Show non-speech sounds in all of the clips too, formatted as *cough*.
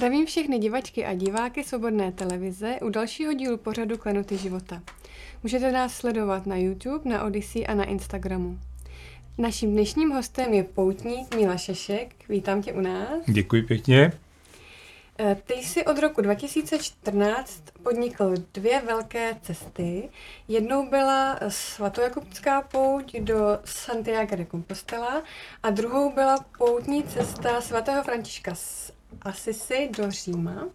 Zdravím všechny divačky a diváky Svobodné televize u dalšího dílu pořadu Klenuty života. Můžete nás sledovat na YouTube, na Odyssey a na Instagramu. Naším dnešním hostem je poutník Míla Šešek. Vítám tě u nás. Děkuji pěkně. Eh, ty jsi od roku 2014 podnikl dvě velké cesty. Jednou byla svatojakubská pouť do Santiago de Compostela a druhou byla poutní cesta svatého Františka z Asisi do Říma.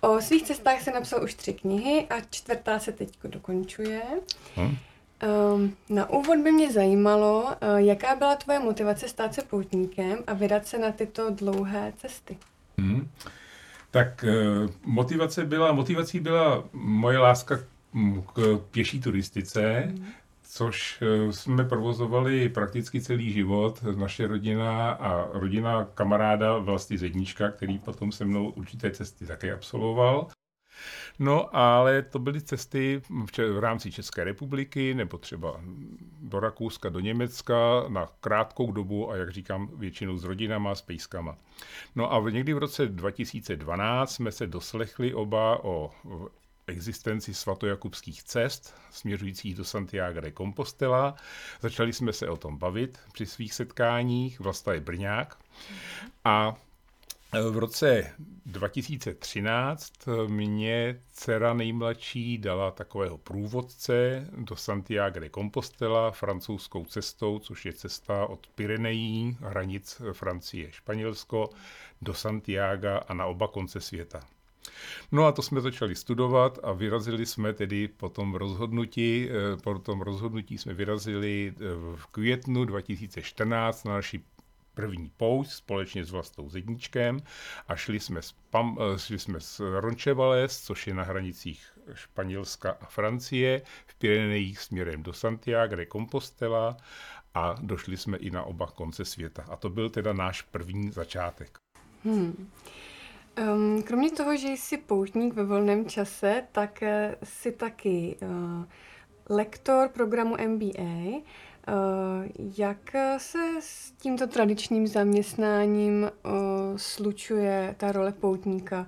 O svých cestách se napsal už tři knihy a čtvrtá se teď dokončuje. Hmm. Na úvod by mě zajímalo, eh, jaká byla tvoje motivace stát se poutníkem a vydat se na tyto dlouhé cesty. Hmm. Tak eh, motivace byla, motivací byla moje láska k pěší turistice, hmm což eh, jsme provozovali prakticky celý život. Naše rodina a rodina kamaráda vlastně Zednička, který potom se mnou určité cesty také absolvoval. No, ale to byly cesty v, rámci České republiky nebo třeba do Rakouska, do Německa na krátkou dobu a jak říkám, většinou s rodinama, s pejskama. No a někdy v roce 2012 jsme se doslechli oba o existenci svatojakubských cest směřujících do Santiago de Compostela. Začali jsme se o tom bavit při svých setkáních, Vlasta je Brňák. A e, v roce 2013 mě dcera nejmladší dala takového průvodce do Santiago de Compostela francouzskou cestou, což je cesta od Pyrenejí, hranic Francie, Španělsko, do Santiago a na oba konce světa. No a to jsme začali studovat a vyrazili jsme tedy po tom rozhodnutí, eh, po tom rozhodnutí jsme vyrazili eh, v květnu 2014 na naši první pouť společně s Vlastou Zedničkem a šli jsme z, Pam, eh, šli jsme z Rončevales, což je na hranicích Španělska a Francie, v Pyrenejích směrem do Santiago de Compostela a došli jsme i na oba konce světa. A to byl teda náš první začátek. Hmm. Um, kromě toho, že jsi poutník ve volném čase, tak uh, jsi taky uh, lektor programu MBA. Uh, eh, jak se s tímto tradičním zaměstnáním uh, slučuje ta role poutníka?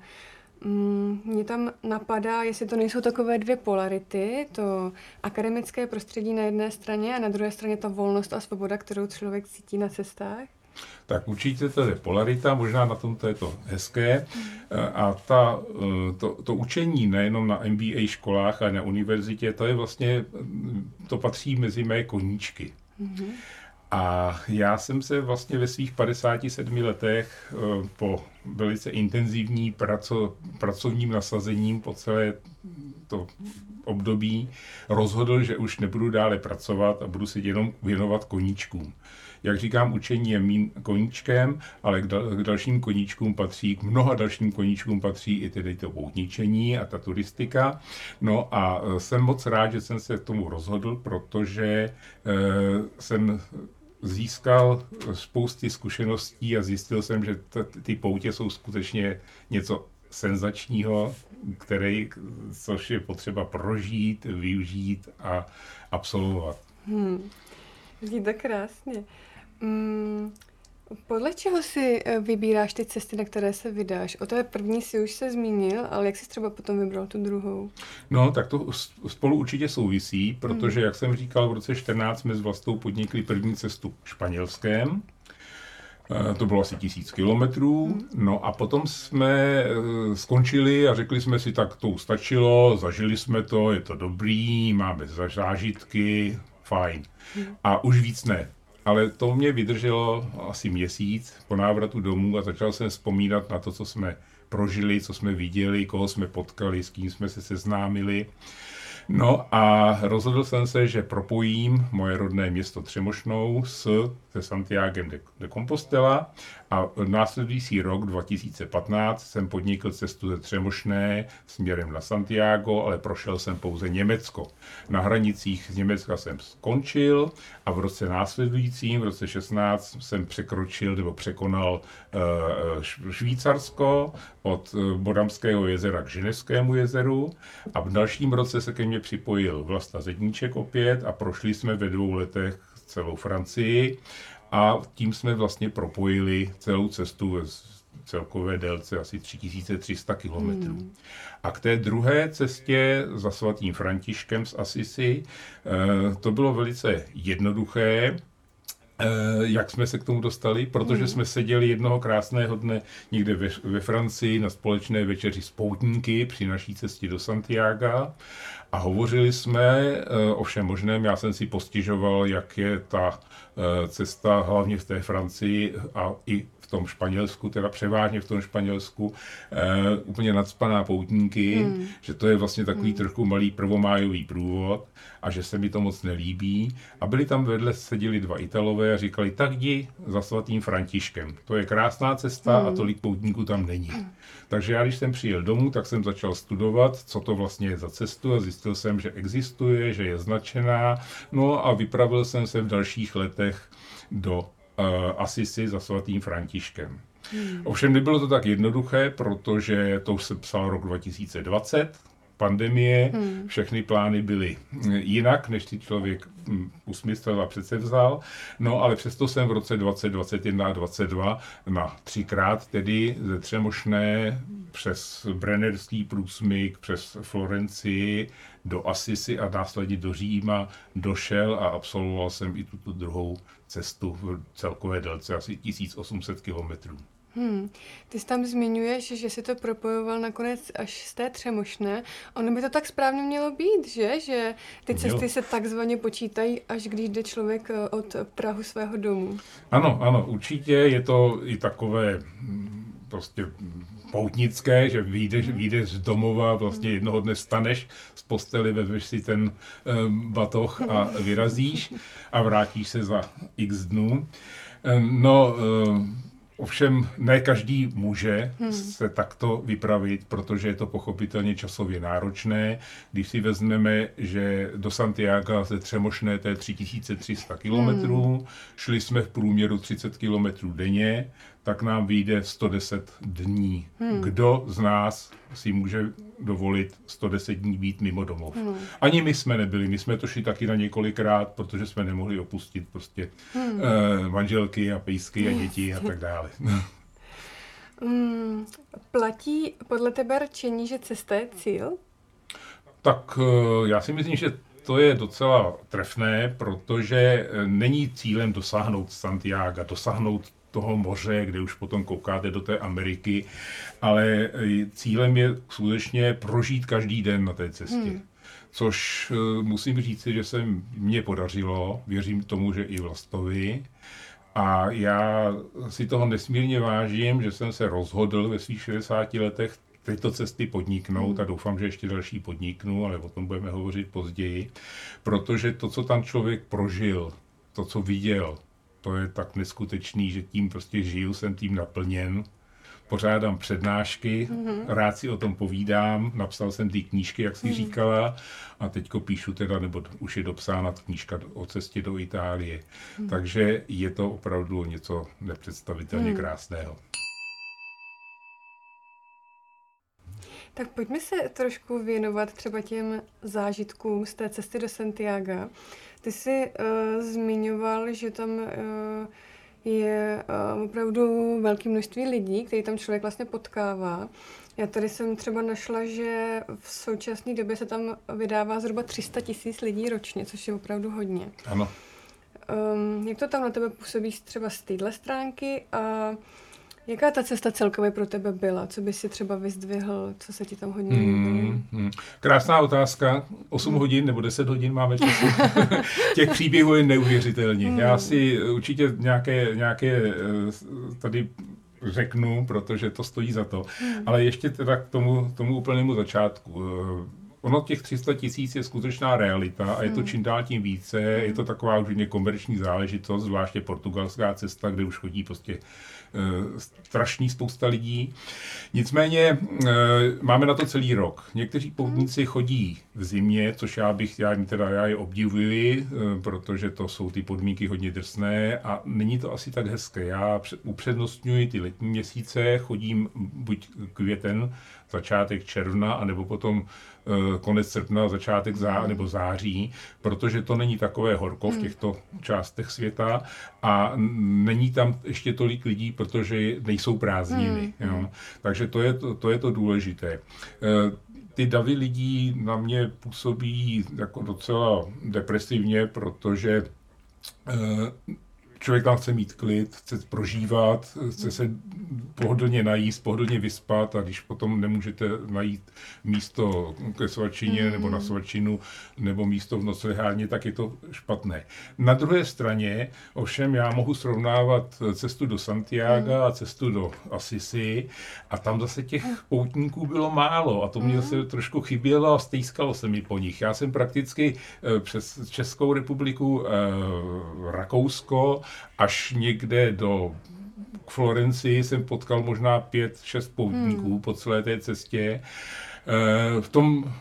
Um, Mně tam napadá, jestli to nejsou takové dvě polarity, to akademické prostředí na jedné straně a na druhé straně ta volnost a svoboda, kterou člověk cítí na cestách. Tak určitě to je polarita, možná na tomto je to hezké. A ta, to, to učení nejenom na MBA školách, ale na univerzitě, to je vlastně, to patří mezi mé koníčky. Mm-hmm. A já jsem se vlastně ve svých 57 letech eh, po velice intenzivní praco, pracovním nasazením po celé to období rozhodl, že už nebudu dále pracovat a budu se jenom věnovat koníčkům. Jak říkám, učení je mým koníčkem, ale k, dal, k dalším koníčkům patří, k mnoha dalším koníčkům patří i tedy to poutničení a ta turistika. No a e, jsem moc rád, že jsem se k tomu rozhodl, protože e, jsem získal spousty zkušeností a zjistil jsem, že t- ty poutě jsou skutečně něco senzačního, který, což je potřeba prožít, využít a absolvovat. Hmm. Zní to krásně. Mm, podle čeho si eh, vybíráš ty cesty, na které se vydáš? O té první si už se zmínil, ale jak jsi třeba potom vybral tu druhou? No, tak to spolu určitě souvisí, protože, hmm. jak jsem říkal, v roce 14 jsme s vlastou podnikli první cestu španělském. Eh, to bylo asi tisíc kilometrů. Hmm. No a potom jsme eh, skončili a řekli jsme si, tak to stačilo, zažili jsme to, je to dobrý, máme zážitky, fajn. Hmm. A už víc ne. Ale to mě vydrželo asi měsíc po návratu domů a začal jsem vzpomínat na to, co jsme prožili, co jsme viděli, koho jsme potkali, s kým jsme se seznámili. No a rozhodl jsem se, že propojím moje rodné město Třemošnou s se Santiago de, de Compostela a následující rok 2015 jsem podnikl cestu ze Třemošné směrem na Santiago, ale prošel jsem pouze Německo. Na hranicích z Německa jsem skončil a v roce následujícím, v roce 16, jsem překročil nebo překonal uh, Švýcarsko od uh, Bodamského jezera k Ženevskému jezeru a v dalším roce se ke mně připojil Vlasta Zedníček opět a prošli jsme ve dvou letech celou Francii a tím jsme vlastně propojili celou cestu ve celkové délce asi 3300 km. Hmm. A k té druhé cestě za svatým Františkem z Asisi, eh, to bylo velice jednoduché. Eh, jak jsme se k tomu dostali? Protože hmm. jsme seděli jednoho krásného dne někde ve, ve Francii na společné večeři s poutníky při naší cestě do Santiago a hovořili jsme uh, o všem možném. Já jsem si postižoval, jak je ta uh, cesta hlavně v té Francii a i tom Španělsku, teda převážně v tom Španělsku, uh, úplně nadspaná poutníky, hmm. že to je vlastně takový hmm. trochu malý prvomájový průvod a že se mi to moc nelíbí. A byli tam vedle, seděli dva Italové a říkali, tak jdi za svatým Františkem. To je krásná cesta hmm. a tolik poutníků tam není. Hmm. Takže já, když jsem přijel domů, tak jsem začal studovat, co to vlastně je za cestu a zjistil jsem, že existuje, že je značená. No a vypravil jsem se v dalších letech do Asisi za svatým Františkem. Hmm. Ovšem nebylo to tak jednoduché, protože to už se psal rok 2020, pandemie, hmm. všechny plány byly jinak, než si člověk hm, usmyslel a přece vzal. No ale přesto jsem v roce 2021 a 2022 na třikrát tedy ze Třemošné přes Brennerský průsmyk, přes Florencii do Asisi a následně do Říma došel a absolvoval jsem i tuto druhou cestu v celkové délce asi 1800 kilometrů. Hmm. Ty jsi tam zmiňuješ, že si to propojoval nakonec až z té Třemošné. Ono by to tak správně mělo být, že? Že ty cesty se takzvaně počítají, až když jde člověk eh, od Prahu svého domu. Ano, ano, určitě je to i takové mm, prostě poutnické, že vyjdeš, vyjdeš z domova, vlastně jednoho dne staneš z posteli, vezmeš si ten um, batoh a vyrazíš a vrátíš se za x dnů. No, um, Ovšem ne každý může hmm. se takto vypravit, protože je to pochopitelně časově náročné. Když si vezmeme, že do Santiago ze Třemošné to je 3300 kilometrů, hmm. šli jsme v průměru 30 kilometrů denně, tak nám vyjde 110 dní. Hmm. Kdo z nás si může dovolit 110 dní být mimo domov? Hmm. Ani my jsme nebyli, my jsme to šli taky na několikrát, protože jsme nemohli opustit prostě hmm. eh, manželky a pejsky a děti a tak dále. *laughs* Hmm, platí podle tebe rčení, že cesta je cíl? Tak eh, já si myslím, že to je docela trefné, protože eh, není cílem dosáhnout Santiago, dosáhnout toho moře, kde už potom koukáte do té Ameriky, ale cílem je skutečně prožít každý den na té cestě. Hmm. Což eh, musím říct, že se mně podařilo, věřím tomu, že i Vlastovi. A já si toho nesmírně vážím, že jsem se rozhodl ve svých 60 letech tyto cesty podniknout a doufám, že ještě další podniknu, ale o tom budeme hovořit později, protože to, co tam člověk prožil, to, co viděl, to je tak neskutečný, že tím prostě žiju, jsem tím naplněn. Pořádám přednášky, mm-hmm. rád si o tom povídám, napsal jsem ty knížky, jak si mm-hmm. říkala, a teďko píšu teda, nebo už je dopsána knížka o cestě do Itálie. Mm-hmm. Takže je to opravdu něco nepředstavitelně mm. krásného. Tak pojďme se trošku věnovat třeba těm zážitkům z té cesty do Santiago. Ty jsi uh, zmiňoval, že tam uh, je uh, opravdu velké množství lidí, který tam člověk vlastně potkává. Já tady jsem třeba našla, že v současné době se tam vydává zhruba 300 tisíc lidí ročně, což je opravdu hodně. Ano. Um, jak to tam na tebe působí třeba z téhle stránky a Jaká ta cesta celkově pro tebe byla? Co bys si třeba vyzdvihl? Co se ti tam hodně hmm, hmm. Krásná otázka. 8 hmm. hodin nebo 10 hodin máme času. *laughs* Těch příběhů je neuvěřitelně. Hmm. Já si určitě nějaké, nějaké eh, tady řeknu, protože to stojí za to. Hmm. Ale ještě teda k tomu, tomu úplnému začátku. Eh, ono těch 300 tisíc je skutečná realita a je to hmm. čím dál tím více, je to taková už komerční záležitost, zvláště portugalská cesta, kde už chodí prostě strašný spousta lidí. Nicméně eh, máme na to celý rok. Někteří poutníci chodí v zimě, což já bych, já, teda já je obdivuji, eh, protože to jsou ty podmínky hodně drsné a není to asi tak hezké. Já upřednostňuji ty letní měsíce, chodím buď květen, začátek června, anebo potom Eh, konec srpna, začátek zá, hmm. nebo září, protože to není takové horko v hmm. těchto částech světa a není tam ještě tolik lidí, protože nejsou prázdniny. Hmm. Jo. Takže to je to, to je to důležité eh, ty davy lidí na mě působí jako docela depresivně, protože eh, člověk tam chce mít klid, chce prožívat, chce se pohodlně najíst, pohodlně vyspat a když potom nemůžete najít místo ke svačině mm. nebo na svačinu nebo místo v noclehárně, tak je to špatné. Na druhé straně ovšem já mohu srovnávat cestu do Santiago mm. a cestu do Assisi a tam zase těch poutníků bylo málo a to mě se mm. trošku chybělo a stejskalo se mi po nich. Já jsem prakticky eh, přes Českou republiku, eh, Rakousko až někde do k Florencii jsem potkal možná pět, šest poutníků hmm. po celé té cestě. Eh, v tom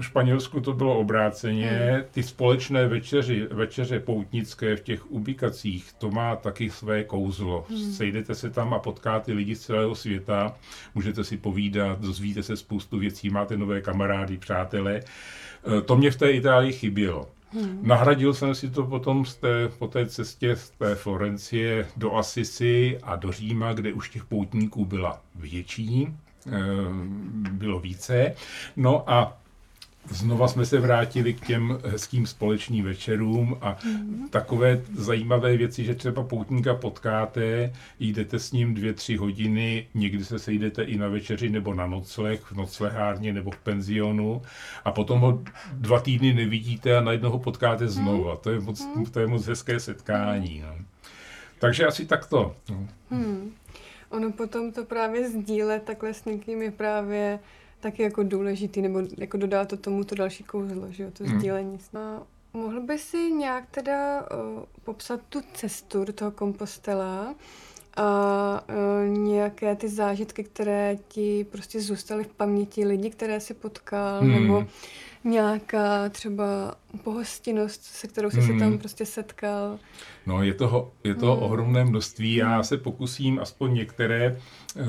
Španělsku to bylo obráceně. Hmm. Ty společné večeři, večeře poutnické v těch ubikacích, to má taky své kouzlo. Hmm. Sejdete se tam a potkáte lidi z celého světa, můžete si povídat, dozvíte se spoustu věcí, máte nové kamarády, přátele. Eh, to mě v té Itálii chybělo. Hmm. Nahradil jsem si to potom z té, po té cestě z té Florencie do Asisi a do Říma, kde už těch poutníků byla větší, eh, bylo více. No a Znova jsme se vrátili k těm hezkým společným večerům a mm. takové zajímavé věci, že třeba poutníka potkáte, jdete s ním dvě, tři hodiny, někdy se sejdete i na večeři nebo na nocleh, v noclehárně nebo v penzionu a potom ho dva týdny nevidíte a najednou ho potkáte znova. To je moc, mm. to je moc hezké setkání. No. Takže asi takto. No. Hmm. Ono potom to právě sdílet takhle s někým je právě taky jako důležitý, nebo jako dodá to tomu to další kouzlo, že jo, to hmm. sdílení. A mohl by si nějak teda uh, popsat tu cestu do toho kompostela a uh, nějaké ty zážitky, které ti prostě zůstaly v paměti lidi, které si potkal, hmm. nebo nějaká třeba pohostinnost, se kterou jsi hmm. se tam prostě setkal? No, je toho, je toho hmm. ohromné množství. Já hmm. se pokusím aspoň některé uh,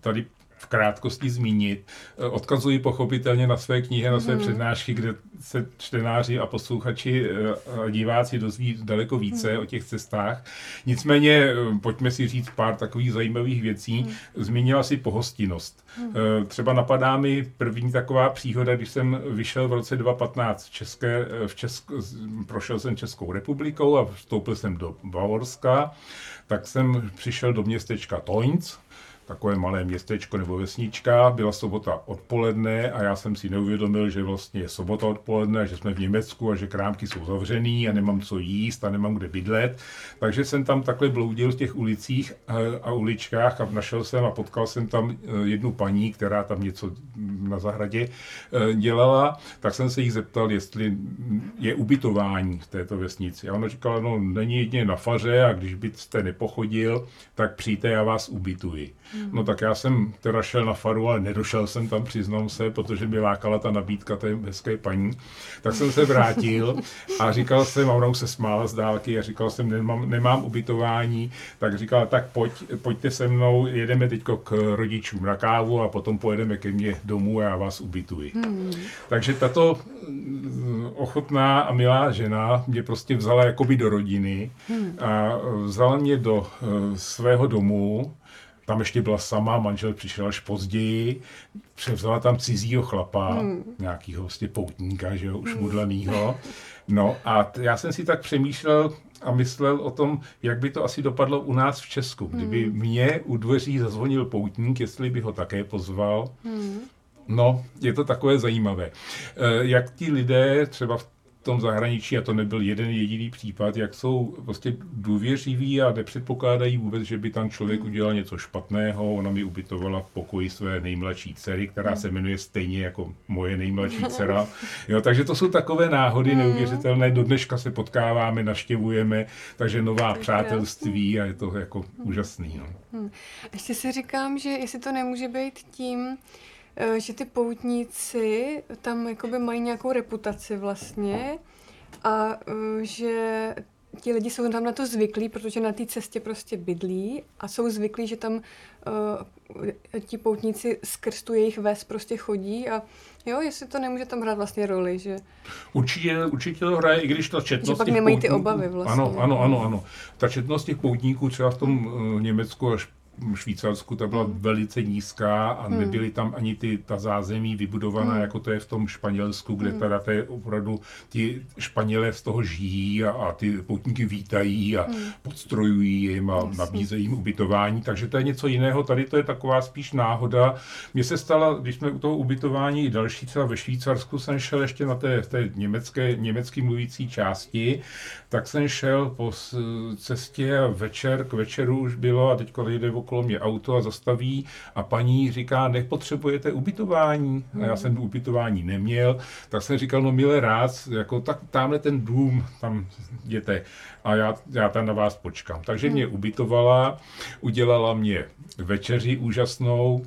tady v krátkosti zmínit. Eh, odkazuji pochopitelně na své knihy, na své mm. přednášky, kde se čtenáři a posluchači eh, a diváci dozví daleko více mm. o těch cestách. Nicméně eh, pojďme si říct pár takových zajímavých věcí. Mm. Zmínila si pohostinnost. Mm. Třeba napadá mi první taková příhoda, když jsem vyšel v roce 2015 v České, v Česk, prošel jsem Českou republikou a vstoupil jsem do Bavorska, tak jsem přišel do městečka Toinc, takové malé městečko nebo vesnička. Byla sobota odpoledne a já jsem si neuvědomil, že vlastně je sobota odpoledne, že jsme v Německu a že krámky jsou zavřený a nemám co jíst a nemám kde bydlet. Takže jsem tam takhle bloudil v těch ulicích eh, a uličkách a našel jsem a potkal jsem tam eh, jednu paní, která tam něco na zahradě eh, dělala, tak jsem se jí zeptal, jestli je ubytování v této vesnici. A ona říkala, no není jedině na faře a když byste nepochodil, tak přijďte, já vás ubytuji. No tak já jsem teda šel na faru, ale nedošel jsem tam, přiznám se, protože mi lákala ta nabídka té hezké paní. Tak jsem se vrátil a říkal jsem, a ona už se smála z dálky a říkal jsem, nemám, nemám ubytování, tak říkal, tak pojď, pojďte se mnou, jedeme teď k rodičům na kávu a potom pojedeme ke mně domů a já vás ubytuji. Hmm. Takže tato mm, ochotná a milá žena mě prostě vzala jakoby do rodiny hmm. a vzala mě do uh, svého domu, tam ještě byla sama, manžel přišel až později, převzala tam cizího chlapa, hmm. nějakýho vlastně poutníka, že jo, už hmm. mudlanýho. No a t- já jsem si tak přemýšlel a myslel o tom, jak by to asi dopadlo u nás v Česku. Kdyby hmm. mě u dveří zazvonil poutník, jestli by ho také pozval. Hmm. No, je to takové zajímavé. E, jak ti lidé třeba v tom zahraničí, a to nebyl jeden jediný případ, jak jsou prostě důvěřiví a nepředpokládají vůbec, že by tam člověk udělal něco špatného. Ona mi ubytovala v pokoji své nejmladší dcery, která se jmenuje stejně jako moje nejmladší *laughs* dcera. Jo, takže to jsou takové náhody neuvěřitelné. Do dneška se potkáváme, naštěvujeme, takže nová přátelství a je to jako úžasný. No. Hmm. Ještě si říkám, že jestli to nemůže být tím, že ty poutníci tam jakoby mají nějakou reputaci vlastně a eh, že ti lidi jsou tam na to zvyklí, protože na té cestě prostě bydlí a jsou zvyklí, že tam uh, ti poutníci skrz tu jejich ves prostě chodí a jo, jestli to nemůže tam hrát vlastně roli, že... Určitě, určitě to hraje, i když ta četnost Že pak nemají ty obavy vlastně. Ano, ano, ano, ano. Ta četnost těch poutníků třeba v tom uh, Německu až Švýcarsku ta byla velice nízká a hmm. nebyly tam ani ty, ta zázemí vybudovaná, hmm. jako to je v tom Španělsku, kde hmm. teda to je opravdu ti Španělé z toho žijí a, a ty poutníky vítají a hmm. podstrojují jim a Jasně. nabízejí jim ubytování, takže to je něco jiného. Tady to je taková spíš náhoda. Mně se stala, když jsme u toho ubytování i další, třeba ve Švýcarsku jsem šel ještě na té, té německé, německy mluvící části, tak jsem šel po cestě a večer, k večeru už bylo a teď jde okolo mě auto a zastaví a paní říká, nepotřebujete ubytování. A já jsem ubytování neměl, tak jsem říkal, no milé rád, jako tak tamhle ten dům, tam jděte a já, já tam na vás počkám. Takže mě ubytovala, udělala mě večeři úžasnou,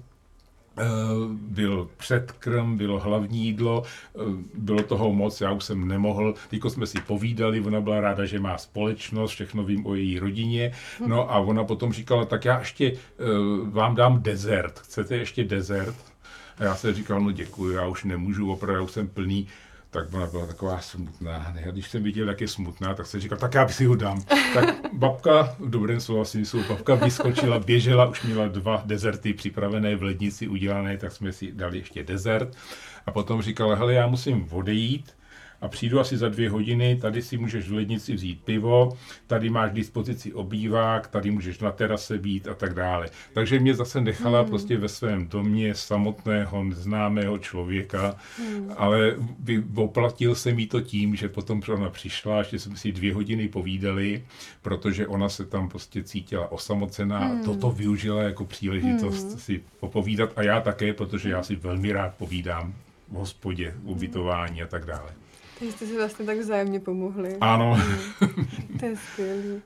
byl předkrm, bylo hlavní jídlo, eh, bylo toho moc, já už jsem nemohl, teďko jsme si povídali, ona byla ráda, že má společnost, všechno vím o její rodině, no a ona potom říkala, tak já ještě eh, vám dám dezert, chcete ještě dezert? A já jsem říkal, no děkuji, já už nemůžu, opravdu jsem plný tak ona byla taková smutná. A když jsem viděl, jak je smutná, tak jsem říkal, tak já si ho dám. Tak babka, v dobrém slova smyslu, babka vyskočila, běžela, už měla dva dezerty připravené v lednici udělané, tak jsme si dali ještě dezert. A potom říkala, hele, já musím odejít, a přijdu asi za dvě hodiny, tady si můžeš v lednici vzít pivo, tady máš k dispozici obývák, tady můžeš na terase být a tak dále. Takže mě zase nechala hmm. prostě ve svém domě samotného, neznámého člověka, hmm. ale oplatil se mi to tím, že potom ona přišla, že jsme si dvě hodiny povídali, protože ona se tam prostě cítila osamocená hmm. a toto využila jako příležitost hmm. si popovídat a já také, protože já si velmi rád povídám v hospodě, ubytování a tak dále. Takže jste si vlastně tak vzájemně pomohli. Ano. Mm. to je skvělý.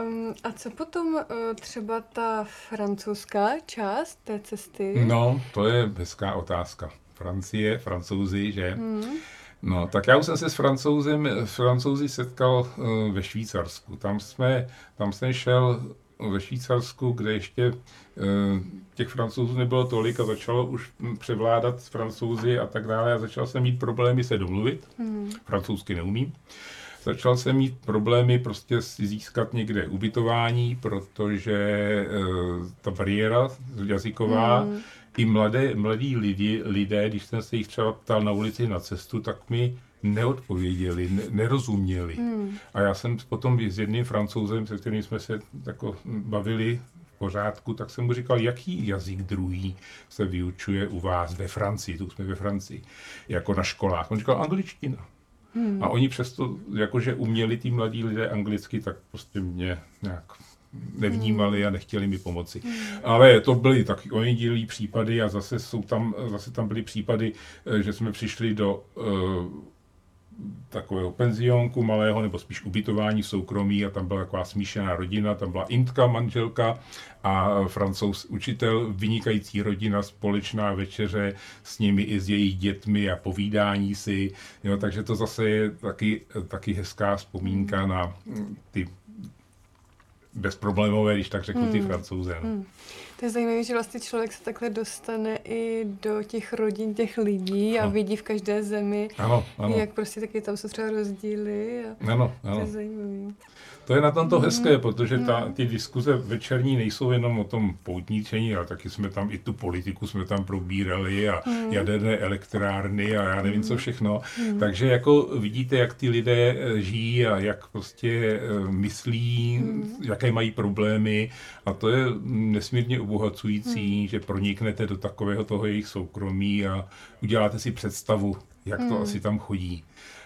Um, a co potom uh, třeba ta francouzská část té cesty? No, to je hezká otázka. Francie, francouzi, že? Hmm. No, tak já už jsem se s francouzem, francouzi setkal uh, ve Švýcarsku. Tam jsme, tam jsem šel ve Švýcarsku, kde ještě eh, těch francouzů nebylo tolik a začalo už převládat francouzi a tak dále a začal jsem mít problémy se domluvit. Hmm. Francouzsky neumím. Začal jsem mít problémy prostě si získat někde ubytování, protože e, ta bariéra jazyková, hmm. i mladé, mladí lidi, lidé, když jsem se jich třeba ptal na ulici na cestu, tak mi neodpověděli, ne, nerozuměli. Hmm. A já jsem potom s jedným francouzem, se kterým jsme se jako bavili v pořádku, tak jsem mu říkal, jaký jazyk druhý se vyučuje u vás ve Francii, tu jsme ve Francii, jako na školách. On říkal angličtina. Hmm. A oni přesto, jakože uměli ty mladí lidé anglicky, tak prostě mě nějak nevnímali a nechtěli mi pomoci. Hmm. Ale to byly taky ojedinělý případy a zase, jsou tam, zase tam byly případy, eh, že jsme přišli do uh, takového penzionku malého, nebo spíš ubytování soukromí a tam byla taková smíšená rodina, tam byla Intka, manželka a francouz učitel, vynikající rodina, společná večeře s nimi i s jejich dětmi a povídání si, jo, takže to zase je taky, taky hezká vzpomínka na ty bezproblémové, když tak řeknu, hmm. ty francouze. No. Hmm. To je zajímavé, že vlastně člověk se takhle dostane i do těch rodin těch lidí a vidí v každé zemi, ano, ano. jak prostě taky tam jsou třeba rozdíly. A ano, ano. To je zajímavé. To je na tom to hezké, mm. protože ta, mm. ty diskuze večerní nejsou jenom o tom poutníčení, ale taky jsme tam i tu politiku jsme tam probírali a mm. jaderné elektrárny a já nevím co všechno. Mm. Takže jako vidíte, jak ty lidé eh, žijí a jak prostě eh, myslí, mm. jaké mají problémy a to je nesmírně obohacující, mm. že proniknete do takového toho jejich soukromí a uděláte si představu, jak to mm. asi tam chodí.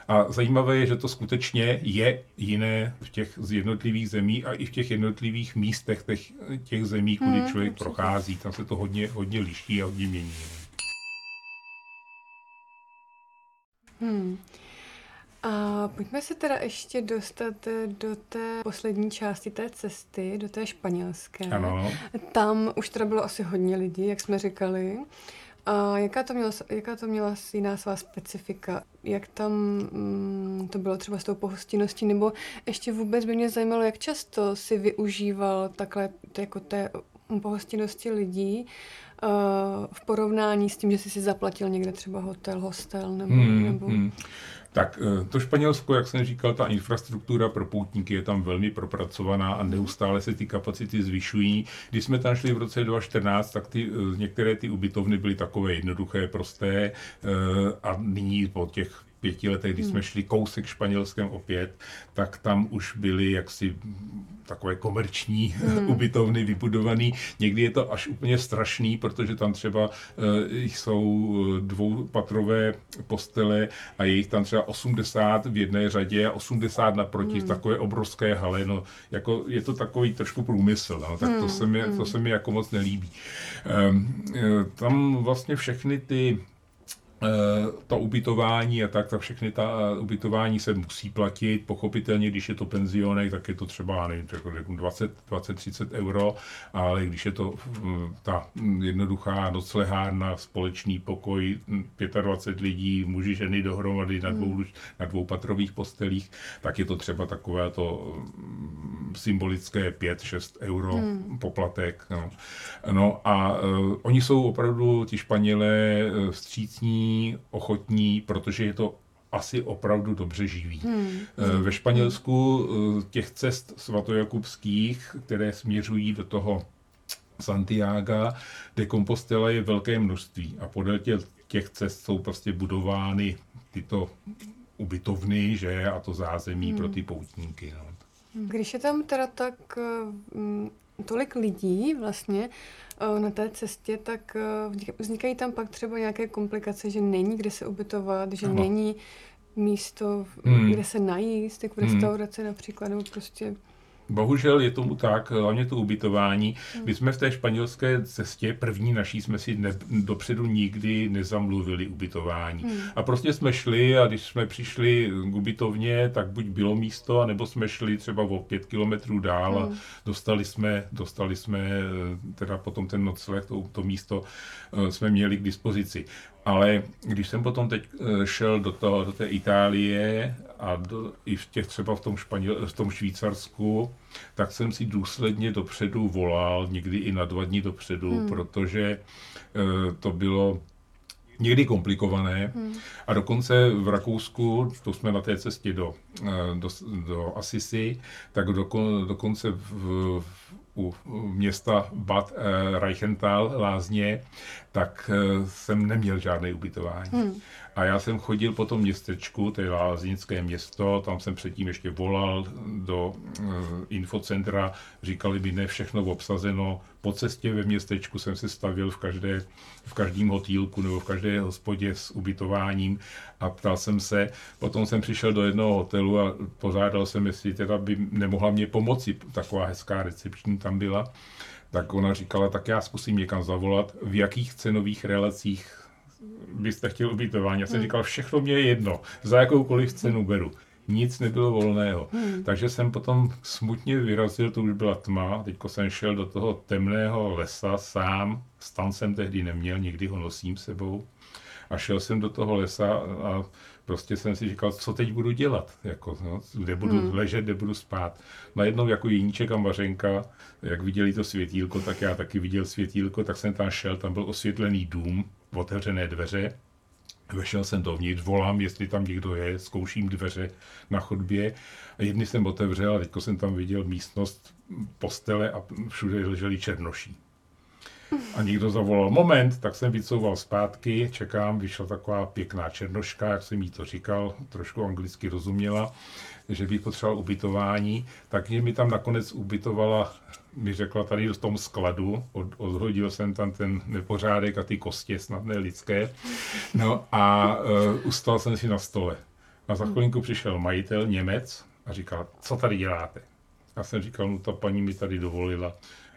A zajímavé je, že to skutečně je jiné v těch z jednotlivých zemí a i v těch jednotlivých místech těch, těch zemí, kudy hmm, člověk určitě. prochází. Tam se to hodně, hodně liší a hodně mění. Hmm. A pojďme se teda ještě dostat do té poslední části té cesty, do té španělské. Ano. Tam už teda bylo asi hodně lidí, jak jsme říkali. A jaká to měla, jaká to měla jiná svá specifika? Jak tam mm, to bylo třeba s tou pohostinností? Nebo ještě vůbec by mě zajímalo, jak často si využíval takhle jako té pohostinnosti lidí uh, v porovnání s tím, že jsi si zaplatil někde třeba hotel, hostel nebo... Hmm, nebo... Hmm. Tak eh, to Španělsko, jak jsem říkal, ta infrastruktura pro poutníky je tam velmi propracovaná a neustále se ty kapacity zvyšují. Když jsme tam šli v roce 2014, tak ty, eh, některé ty ubytovny byly takové jednoduché, prosté a nyní po těch pěti letech, kdy jsme hmm. šli kousek Španělskem opět, tak tam už byly jaksi takové komerční hmm. *laughs* ubytovny vybudované. Někdy je to až úplně strašný, protože tam třeba uh, jsou dvoupatrové postele a je jich tam třeba 80 v jedné řadě a 80 naproti hmm. v takové obrovské hale. No, jako je to takový trošku průmysl, no, tak hmm. to, se mi, to hmm. se mi jako moc nelíbí. Um, tam vlastně všechny ty Eh, to ubytování a tak, tak všechny ta eh, ubytování se musí platit. Pochopitelně, když je to penzionek, tak je to třeba nevím, 20-30 euro, ale když je to hm, ta jednoduchá noclehárna, společný pokoj, 25 hm, lidí, muži, ženy dohromady na dvou, hmm. na dvou patrových postelích, tak je to třeba takové to symbolické 5-6 euro hmm. poplatek. No. no a uh, oni jsou opravdu, ti Španělé, vstřícní, ochotní, protože je to asi opravdu dobře živí. Hmm. Eh, ve Španělsku eh, těch cest svatojakubských, které směřují do toho Santiago de Compostela je velké množství a podél těch, těch cest jsou prostě budovány tyto ubytovny, že, a to zázemí hmm. pro ty poutníky. No. Když je tam teda tak mm, tolik lidí vlastně eh, na té cestě, tak eh, vznikají tam pak třeba nějaké komplikace, že není kde se ubytovat, že Aha. není místo, hmm. kde se najíst, jako v hmm. restauraci například, nebo prostě Bohužel je tomu tak, hlavně to ubytování. My jsme v té španělské cestě, první naší, jsme si ne, dopředu nikdy nezamluvili ubytování. Hmm. A prostě jsme šli a když jsme přišli k ubytovně, tak buď bylo místo, anebo jsme šli třeba o pět kilometrů dál a hmm. dostali jsme, dostali jsme eh, teda potom ten nocleh, to, to místo eh, jsme měli k dispozici. Ale když jsem potom teď eh, šel do, toho, do té Itálie a do, i v těch třeba v tom, Španěl, v tom Švýcarsku, tak jsem si důsledně dopředu volal, někdy i na dva dny dopředu, hmm. protože e, to bylo někdy komplikované. Hmm. A dokonce v Rakousku, to jsme na té cestě do, eh, do, do Asisi, tak dokon, dokonce v, v, u města Bad e, Reichenthal, Lázně, tak e, jsem neměl žádné ubytování. Hmm. A já jsem chodil po tom městečku, to je Láznické město, tam jsem předtím ještě volal do uh, infocentra, říkali mi, ne všechno obsazeno. Po cestě ve městečku jsem se stavil v, každé, v každém hotýlku nebo v každé hospodě s ubytováním a ptal jsem se. Potom jsem přišel do jednoho hotelu a požádal jsem, jestli teda by nemohla mě pomoci. Taková hezká recepční tam byla. Tak ona říkala, tak já zkusím někam zavolat, v jakých cenových relacích byste chtěl ubytování. Já jsem hmm. říkal, všechno mě je jedno, za jakoukoliv cenu beru. Nic nebylo volného. Hmm. Takže jsem potom smutně vyrazil, to už byla tma, teďko jsem šel do toho temného lesa sám, stan jsem tehdy neměl, někdy ho nosím sebou. A šel jsem do toho lesa a prostě jsem si říkal, co teď budu dělat, jako, no, kde budu hmm. ležet, kde budu spát. Najednou jako Jeníček a Mařenka, jak viděli to světílko, tak já taky viděl světílko, tak jsem tam šel, tam byl osvětlený dům, otevřené dveře, Vešel jsem dovnitř, volám, jestli tam někdo je, zkouším dveře na chodbě. A jedny jsem otevřel a teďko jsem tam viděl místnost, postele a všude leželi černoší. A někdo zavolal, moment, tak jsem vycouval zpátky, čekám, vyšla taková pěkná černoška, jak jsem jí to říkal, trošku anglicky rozuměla, že bych potřeboval ubytování, tak mi tam nakonec ubytovala, mi řekla tady v tom skladu, od, odhodil jsem tam ten nepořádek a ty kostě snadné lidské, no a uh, ustal jsem si na stole. A za chvilinku přišel majitel, Němec, a říkal, co tady děláte? Já jsem říkal, no ta paní mi tady dovolila.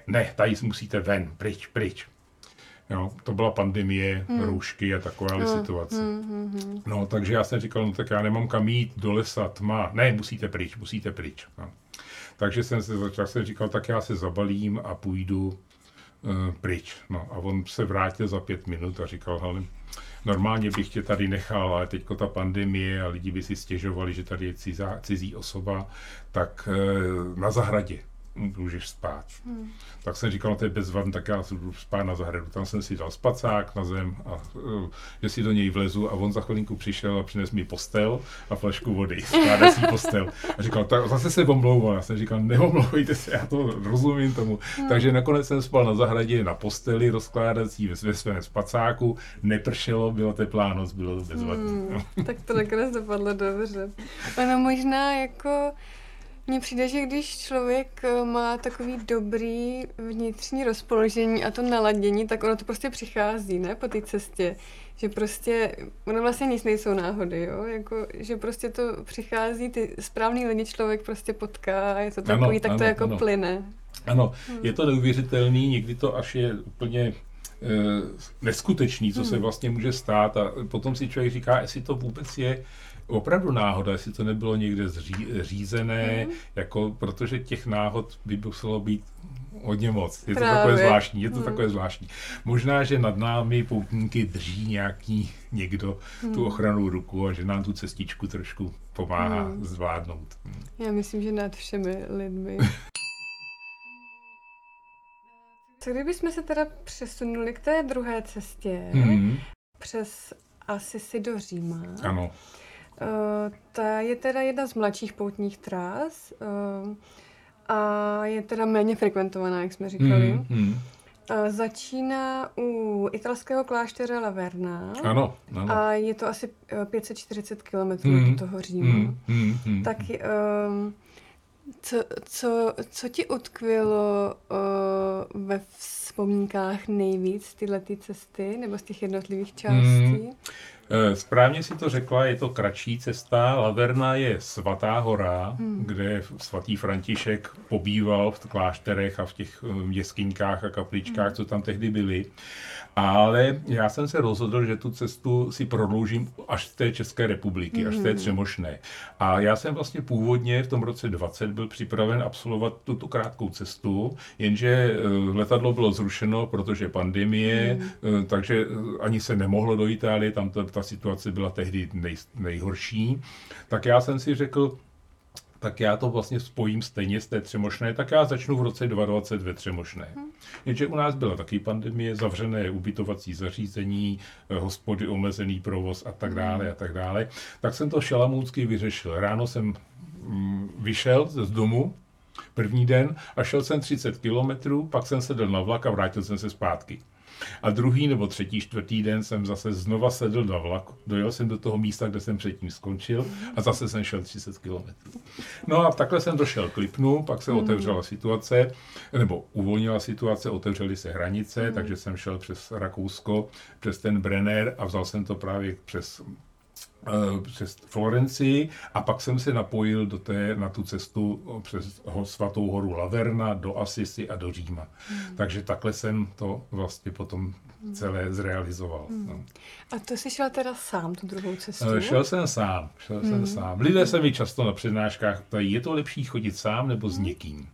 Ne, tady musíte ven, pryč, pryč. Jo, to byla pandemie, hmm. roušky a taková no, situace. Hmm, hmm, hmm. No, takže já jsem říkal, no tak já nemám kam jít do lesa, tma. Ne, musíte pryč, musíte pryč. No. Takže jsem se začal, jsem říkal, tak já se zabalím a půjdu uh, pryč. No a on se vrátil za pět minut a říkal, hele, normálně bych tě tady nechal, ale teďko ta pandemie a lidi by si stěžovali, že tady je cizá, cizí osoba, tak uh, na zahradě můžeš spát. Hmm. Tak jsem říkal, no to je bezvadný, tak já budu spát na zahradu. Tam jsem si dal spacák na zem a uh, že si do něj vlezu a on za chvilinku přišel a přines mi postel a flašku vody, *laughs* skládací postel. A říkal, tak zase se omlouval. Já jsem říkal, neomlouvejte se, já to rozumím tomu. Hmm. Takže nakonec jsem spal na zahradě na posteli rozkládací ve, ve svém spacáku, nepršelo, bylo teplá noc, bylo to bezvadné. Hmm. *laughs* tak to nakonec dopadlo dobře. Ono možná jako mně přijde, že když člověk eh, má takový dobrý vnitřní rozpoložení a to naladění, tak ono to prostě přichází, ne, po té cestě. Že prostě, ono vlastně nic nejsou náhody, jo, jako, že prostě to přichází, ty správný lidi člověk prostě potká a je to takový, ano, tak ano, to jako ano. plyne. Ano, hmm. je to neuvěřitelný, někdy to až je úplně e, neskutečný, co hmm. se vlastně může stát a potom si člověk říká, jestli to vůbec je opravdu náhoda, jestli to nebylo někde zří, řízené, mm. jako, protože těch náhod by muselo být hodně moc. Je to Právě. takové zvláštní, je to mm. takové zvláštní. Možná, že nad námi poutníky drží nějaký někdo mm. tu hmm. ochranu ruku a že nám tu cestičku trošku pomáhá mm. zvládnout. Já myslím, že nad všemi lidmi. *laughs* Co kdybychom se teda přesunuli k té druhé cestě, mm. přes asi do Říma. Ano. Uh, ta je teda jedna z mladších poutních trás uh, a je teda méně frekventovaná, jak jsme říkali. Mm, mm. Uh, začíná u italského kláštera Laverna. Ano, ano. A je to asi 540 km mm, do toho Říma. Mm, mm, mm, tak uh, co, co, co ti utkvělo uh, ve vzpomínkách nejvíc tyhle ty cesty nebo z těch jednotlivých částí? Mm. Eh, správně si to řekla, je to kratší cesta. Laverna je svatá hora, hmm. kde svatý František pobýval v klášterech a v těch eh, jeskyňkách a kapličkách, hmm. co tam tehdy byly. Ale já jsem se rozhodl, že tu cestu si prodloužím až z té České republiky, až z té hmm. Třemošné. A já jsem vlastně původně v tom roce 20 byl připraven absolvovat tuto krátkou cestu, jenže eh, letadlo bylo zrušeno, protože pandemie, hmm. takže ani se nemohlo do Itálie, tam ta, ta situace byla tehdy nej, nejhorší, tak já jsem si řekl, tak já to vlastně spojím stejně z té Třemošné, tak já začnu v roce 2020 ve Třemošné. Hmm. Jenže u nás byla taky pandemie, zavřené ubytovací zařízení, eh, hospody, omezený provoz a tak dále a tak dále. Tak jsem to šalamůnsky vyřešil. Ráno jsem mm, vyšel z domu, první den a šel jsem 30 kilometrů, pak jsem sedl na vlak a vrátil jsem se zpátky. A druhý nebo třetí, čtvrtý den jsem zase znova sedl na vlak, dojel jsem do toho místa, kde jsem předtím skončil a zase jsem šel 30 kilometrů. No a takhle jsem došel k Lipnu, pak se mm. otevřela situace, nebo uvolnila situace, otevřely se hranice, mm. takže jsem šel přes Rakousko, přes ten Brenner a vzal jsem to právě přes přes Florencii a pak jsem se napojil do té, na tu cestu přes svatou horu Laverna do Asisi a do Říma. Hmm. Takže takhle jsem to vlastně potom celé zrealizoval. Hmm. No. A to jsi šel teda sám, tu druhou cestu? Eh, šel jsem sám, šel hmm. jsem sám. Lidé se mi často na přednáškách ptají, je to lepší chodit sám nebo s hmm. někým?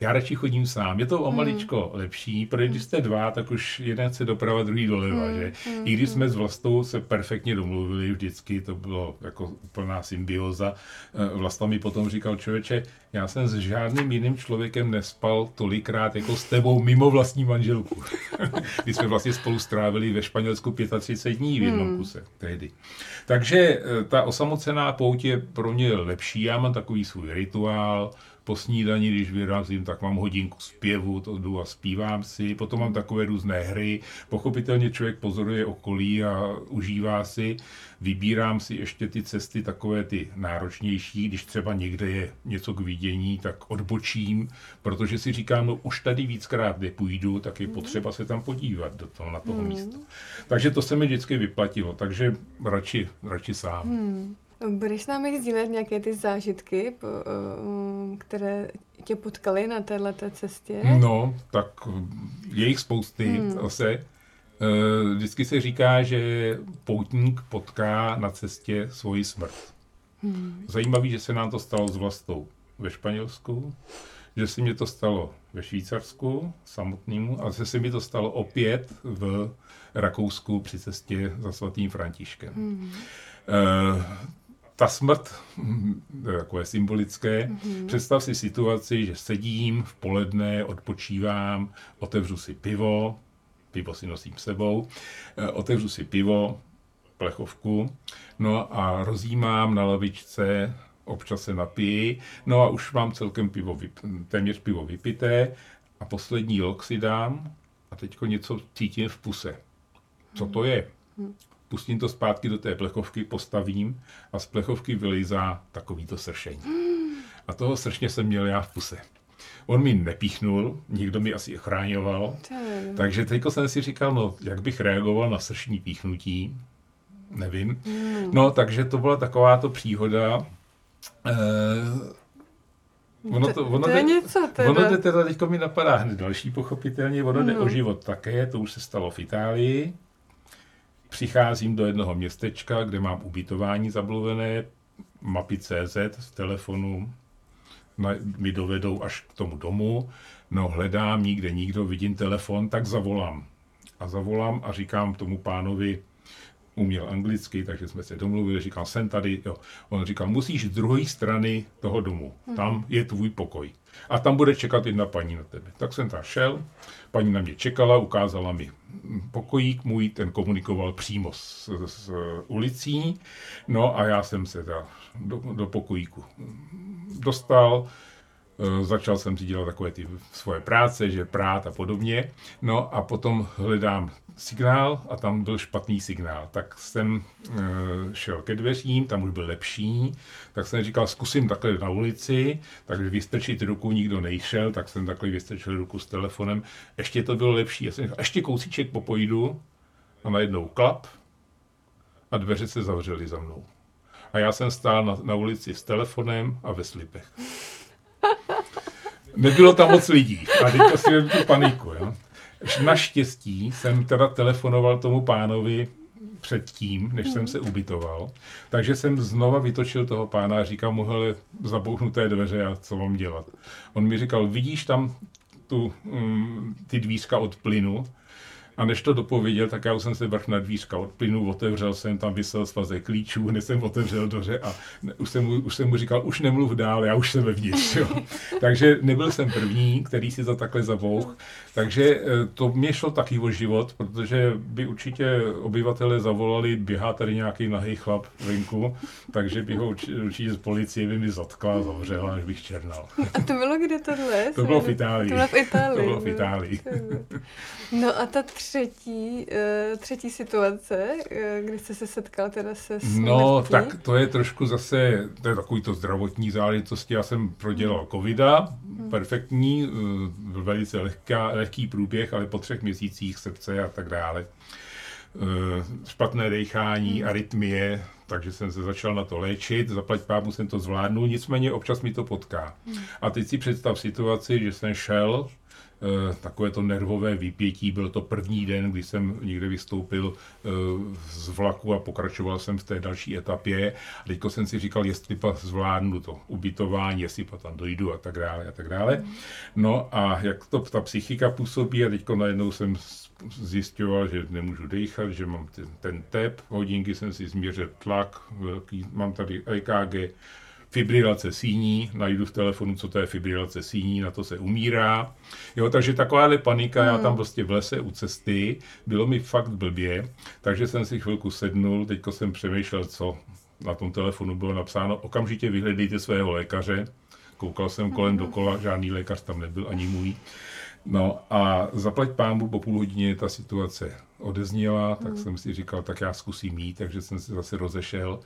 Já radši chodím sám. Je to o hmm. maličko mm. lepší, protože když jste dva, tak už jeden se doprava, druhý doleva, mm. že? Mm. I když jsme s Vlastou se perfektně domluvili vždycky, to bylo jako úplná symbioza. Eh, Vlasta mi potom říkal, člověče, já jsem s žádným jiným člověkem nespal tolikrát jako s tebou mimo vlastní manželku. *laughs* Když jsme vlastně spolu strávili ve Španělsku 35 dní v jednom hmm. kuse tehdy. Takže eh, ta osamocená pout je pro mě lepší. Já mám takový svůj rituál, po snídani, když vyrazím, tak mám hodinku zpěvu, to jdu a zpívám si. Potom mám takové různé hry. Pochopitelně člověk pozoruje okolí a užívá si. Vybírám si ještě ty cesty takové ty náročnější. Když třeba někde je něco k vidění, tak odbočím, protože si říkám, no už tady víckrát nepůjdu, tak je potřeba se tam podívat do toho, na toho hmm. místa. Takže to se mi vždycky vyplatilo, takže radši, radši sám. Hmm. Budeš s námi sdílet nějaké ty zážitky, um, které tě potkaly na této cestě? No, tak je jich spousty hmm. zase. Eh, vždycky se říká, že poutník potká na cestě svoji smrt. Hmm. Zajímavý, že se nám to stalo s vlastou ve Španělsku, že se mi to stalo ve Švýcarsku samotnému a že se mi to stalo opět v Rakousku při cestě za svatým Františkem. Hmm. Ta smrt, takové symbolické, mm-hmm. představ si situaci, že sedím v poledne, odpočívám, otevřu si pivo, pivo si nosím sebou, eh, otevřu si pivo, plechovku, no a rozjímám na lavičce, občas se napiji, no a už mám celkem pivo, vyp- téměř pivo vypité a poslední lok si dám a teďko něco cítím v puse. Co to je? Pustím to zpátky do té plechovky, postavím a z plechovky vylejzá takovýto sršení. A toho sršně jsem měl já v puse. On mi nepíchnul, nikdo mi asi chráňoval, takže teďko jsem si říkal, no, jak bych reagoval na sršní píchnutí, nevím. Hmm. No, takže to byla takováto příhoda. Eh, ono to, ono to je jde, něco teda. Ono jde teda, teďko mi napadá hned další pochopitelně, ono jde o život také, to už se stalo v Itálii. Přicházím do jednoho městečka, kde mám ubytování zabluvené, mapy CZ z telefonu na, mi dovedou až k tomu domu. No hledám, nikde nikdo, vidím telefon, tak zavolám. A zavolám a říkám tomu pánovi, uměl anglicky, takže jsme se domluvili, říkal, jsem tady, jo. On říkal, musíš z druhé strany toho domu, tam je tvůj pokoj. A tam bude čekat jedna paní na tebe. Tak jsem tam šel, paní na mě čekala, ukázala mi pokojík můj, ten komunikoval přímo s, s ulicí, no a já jsem se da, do, do pokojíku dostal, začal jsem si dělat takové ty svoje práce, že prát a podobně, no a potom hledám signál a tam byl špatný signál. Tak jsem e, šel ke dveřím, tam už byl lepší, tak jsem říkal, zkusím takhle na ulici, takže vystrčit ruku, nikdo nejšel, tak jsem takhle vystrčil ruku s telefonem. Ještě to bylo lepší, já jsem říkal, ještě kousíček popojdu a najednou klap a dveře se zavřely za mnou. A já jsem stál na, na ulici s telefonem a ve slipech. Nebylo tam moc lidí. A teďka si tu paniku. Jo? Naštěstí jsem teda telefonoval tomu pánovi předtím, než jsem se ubytoval. Takže jsem znova vytočil toho pána a říkal mu, hele, zabouchnuté dveře a co mám dělat. On mi říkal, vidíš tam tu, um, ty dvířka od plynu? A než to dopověděl, tak já už jsem se vrch na dvířka od plynu, otevřel jsem, tam vysel svazek klíčů, hned jsem otevřel dveře a už jsem, mu, už jsem mu říkal, už nemluv dál, já už jsem vevnitř. Jo. *laughs* Takže nebyl jsem první, který si to takhle zabouch. Takže eh, to mě šlo taky o život, protože by určitě obyvatele zavolali, běhá tady nějaký nahý chlap venku, takže by ho určitě z policie by mi zatkla, zavřela, až bych černal. A to bylo kde tohle? To bylo v Itálii. To bylo v Itálii. To bylo v Itálii. No a ta třetí, uh, třetí situace, uh, kdy jste se setkal teda se smrtí? No, tak to je trošku zase, to je takový to zdravotní záležitosti. Já jsem prodělal covida, hmm. perfektní, uh, velice lehká, lehký průběh, ale po třech měsících srdce a tak dále. Špatné dechání, hmm. arytmie, takže jsem se začal na to léčit, zaplať pámu jsem to zvládnul, nicméně občas mi to potká. Hmm. A teď si představ situaci, že jsem šel Eh, takové to nervové vypětí. Byl to první den, kdy jsem někde vystoupil eh, z vlaku a pokračoval jsem v té další etapě. A teďko jsem si říkal, jestli pa zvládnu to ubytování, jestli pa tam dojdu a tak dále a tak dále. No a jak to ta psychika působí a teďko najednou jsem zjišťoval, že nemůžu dechat, že mám ten, ten tep, hodinky jsem si změřil tlak, velký, mám tady EKG, fibrilace síní, najdu v telefonu, co to je fibrilace síní, na to se umírá. Jo, takže takováhle panika, hmm. já tam prostě v lese u cesty, bylo mi fakt blbě, takže jsem si chvilku sednul, teďko jsem přemýšlel, co na tom telefonu bylo napsáno, okamžitě vyhledejte svého lékaře, koukal jsem kolem dokola, žádný lékař tam nebyl, ani můj. No a zaplať pámu po půl hodině ta situace odezněla, tak hmm. jsem si říkal, tak já zkusím jít, takže jsem se zase rozešel.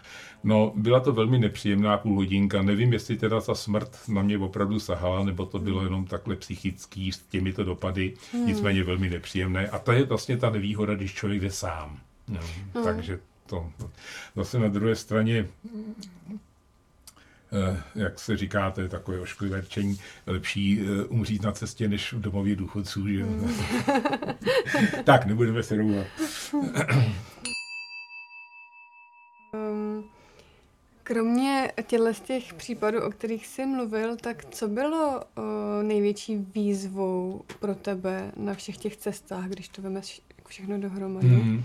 No, byla to velmi nepříjemná půl hodinka, nevím, jestli teda ta smrt na mě opravdu sahala, nebo to bylo jenom takhle psychický s těmito dopady, hmm. nicméně velmi nepříjemné. A to je vlastně ta nevýhoda, když člověk jde sám. No, hmm. Takže to zase na druhé straně jak se říká, to je takové ošklivé rčení, lepší eh, umřít na cestě, než v domově důchodců. Že? Mm. *laughs* tak, nebudeme se rouhat. Um, kromě těchto z těch případů, o kterých jsi mluvil, tak co bylo uh, největší výzvou pro tebe na všech těch cestách, když to vemeš všechno dohromady? Mm.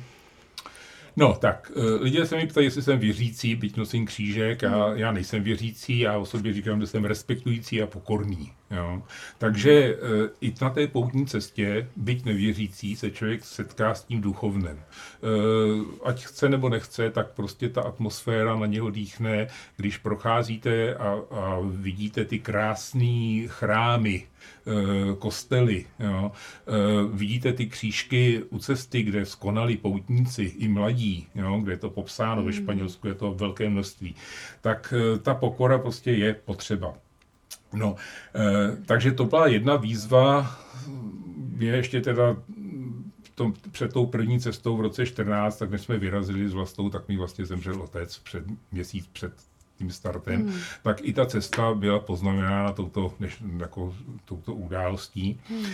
No, tak eh, lidé se mi ptají, jestli jsem věřící, byť nosím křížek, a já nejsem věřící, já o sobě říkám, že jsem respektující a pokorný. Jo. Takže e, i na té poutní cestě, byť nevěřící, se člověk setká s tím duchovnem. E, ať chce nebo nechce, tak prostě ta atmosféra na něho dýchne, když procházíte a, a vidíte ty krásné chrámy, e, kostely. Jo. E, vidíte ty křížky u cesty, kde skonali poutníci i mladí, jo, kde je to popsáno, mm. ve Španělsku je to velké množství. Tak e, ta pokora prostě je potřeba. No, eh, takže to byla jedna výzva. Je ještě teda tom, před tou první cestou v roce 14, tak než jsme vyrazili s vlastou, tak mi vlastně zemřel otec před měsíc před tím startem, hmm. tak i ta cesta byla poznamenána touto, než, jako, touto událostí. Hmm. E,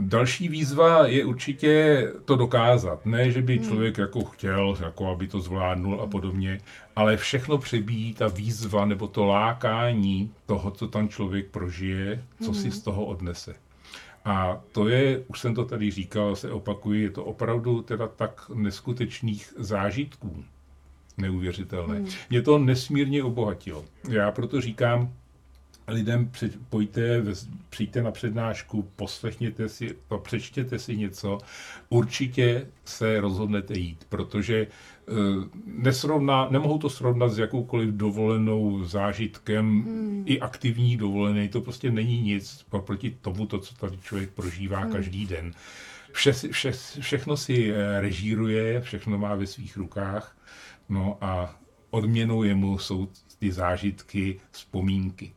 další výzva je určitě to dokázat. Ne, že by hmm. člověk jako chtěl, jako aby to zvládnul a podobně, ale všechno přebíjí ta výzva nebo to lákání toho, co tam člověk prožije, co hmm. si z toho odnese. A to je, už jsem to tady říkal, se opakuji, je to opravdu teda tak neskutečných zážitků neuvěřitelné. Hmm. Mě to nesmírně obohatilo. Já proto říkám, lidem pojďte, přijďte na přednášku, poslechněte si to, přečtěte si něco, určitě se rozhodnete jít, protože uh, nesrovná, nemohou to srovnat s jakoukoliv dovolenou zážitkem, hmm. i aktivní dovolený, to prostě není nic proti tomu, to, co tady člověk prožívá hmm. každý den. Vše, vše, všechno si eh, režíruje, všechno má ve svých rukách No a odměnou jemu jsou ty zážitky, vzpomínky.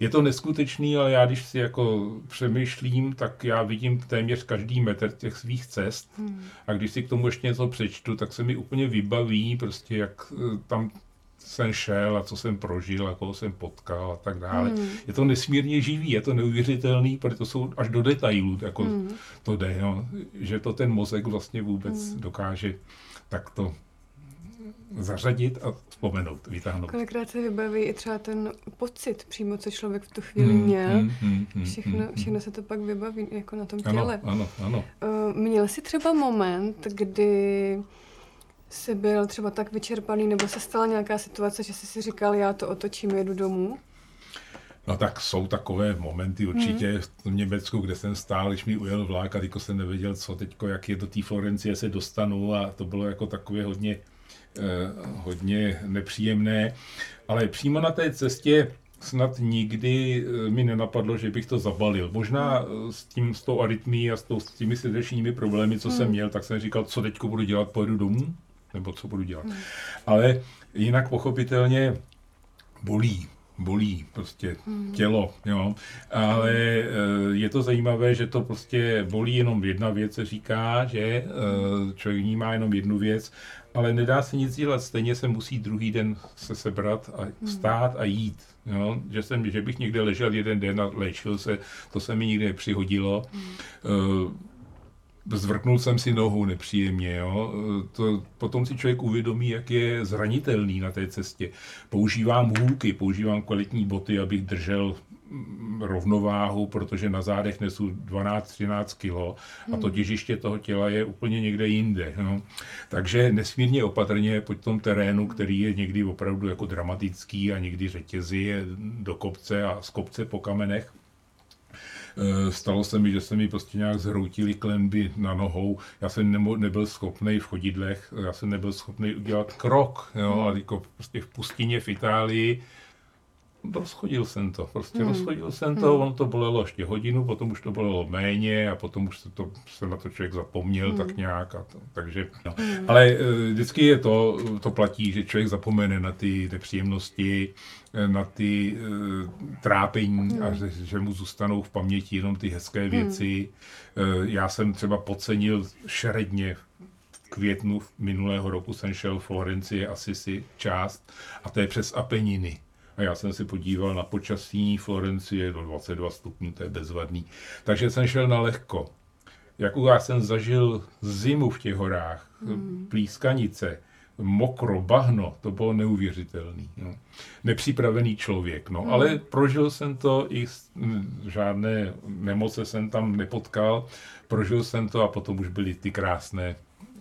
Je to neskutečný, ale já když si jako přemýšlím, tak já vidím téměř každý metr těch svých cest hmm. a když si k tomu ještě něco přečtu, tak se mi úplně vybaví prostě, jak eh, tam jsem šel a co jsem prožil a koho jsem potkal a tak dále. Hmm. Je to nesmírně živý, je to neuvěřitelný, protože to jsou až do detailů, jako hmm. to jde, no, že to ten mozek vlastně vůbec hmm. dokáže takto zařadit a vzpomenout, vytáhnout. Kolikrát se vybaví i třeba ten pocit přímo, co člověk v tu chvíli hmm, měl. Hmm, hmm, hmm, všechno, hmm, všechno se to pak vybaví jako na tom těle. Ano, ano, ano. Uh, měl jsi třeba moment, kdy jsi byl třeba tak vyčerpaný, nebo se stala nějaká situace, že jsi si říkal, já to otočím, jedu domů? No tak jsou takové momenty určitě hmm. v Německu, kde jsem stál, když mi ujel vlák a teďko jsem nevěděl, co teďko, jak je do té Florencie se dostanu a to bylo jako takové hodně Eh, hodně nepříjemné, ale přímo na té cestě snad nikdy eh, mi nenapadlo, že bych to zabalil. Možná eh, s tím, s tou arytmí a s, tou, s těmi srdečními problémy, co hmm. jsem měl, tak jsem říkal, co teďko budu dělat, pojedu domů, nebo co budu dělat. Hmm. Ale jinak pochopitelně bolí bolí prostě hmm. tělo, jo. Ale je to zajímavé, že to prostě bolí jenom jedna věc, se říká, že člověk vnímá jenom jednu věc ale nedá se nic dělat, stejně se musí druhý den se sebrat a vstát a jít. Jo? Že, jsem, že bych někde ležel jeden den a léčil se, to se mi nikdy nepřihodilo. Uh, zvrknul jsem si nohu nepříjemně. Jo? To, potom si člověk uvědomí, jak je zranitelný na té cestě. Používám hůlky, používám kvalitní boty, abych držel rovnováhu, protože na zádech nesu 12-13 kg a to hmm. těžiště toho těla je úplně někde jinde. No. Takže nesmírně opatrně po tom terénu, který je někdy opravdu jako dramatický a někdy řetězy do kopce a z kopce po kamenech, Stalo se mi, že se mi prostě nějak zhroutily klemby na nohou. Já jsem nemo, nebyl schopný v chodidlech, já jsem nebyl schopný udělat krok. Jo? A jako prostě v pustině v Itálii rozchodil jsem to. Prostě hmm. rozchodil jsem to, hmm. ono to bolelo ještě hodinu, potom už to bolelo méně a potom už se, to, se na to člověk zapomněl hmm. tak nějak. A to, takže, no. hmm. Ale uh, vždycky je to, to platí, že člověk zapomene na ty nepříjemnosti, eh, na ty uh, trápení hmm. a že, že mu zůstanou v paměti jenom ty hezké hmm. věci. Hmm. Uh, já jsem třeba podcenil šeredně květnu minulého roku jsem šel v Florencii Assisi část a to je přes Apeniny. A já jsem si podíval na počasí Florencie do 22 stupňů, to je bezvadný. Takže jsem šel na lehko. Jakou já jsem zažil zimu v těch horách, mm. plískanice, mokro, bahno, to bylo neuvěřitelný. No. Nepřipravený člověk, no. Mm. Ale prožil jsem to i žádné nemoce jsem tam nepotkal, prožil jsem to a potom už byly ty krásné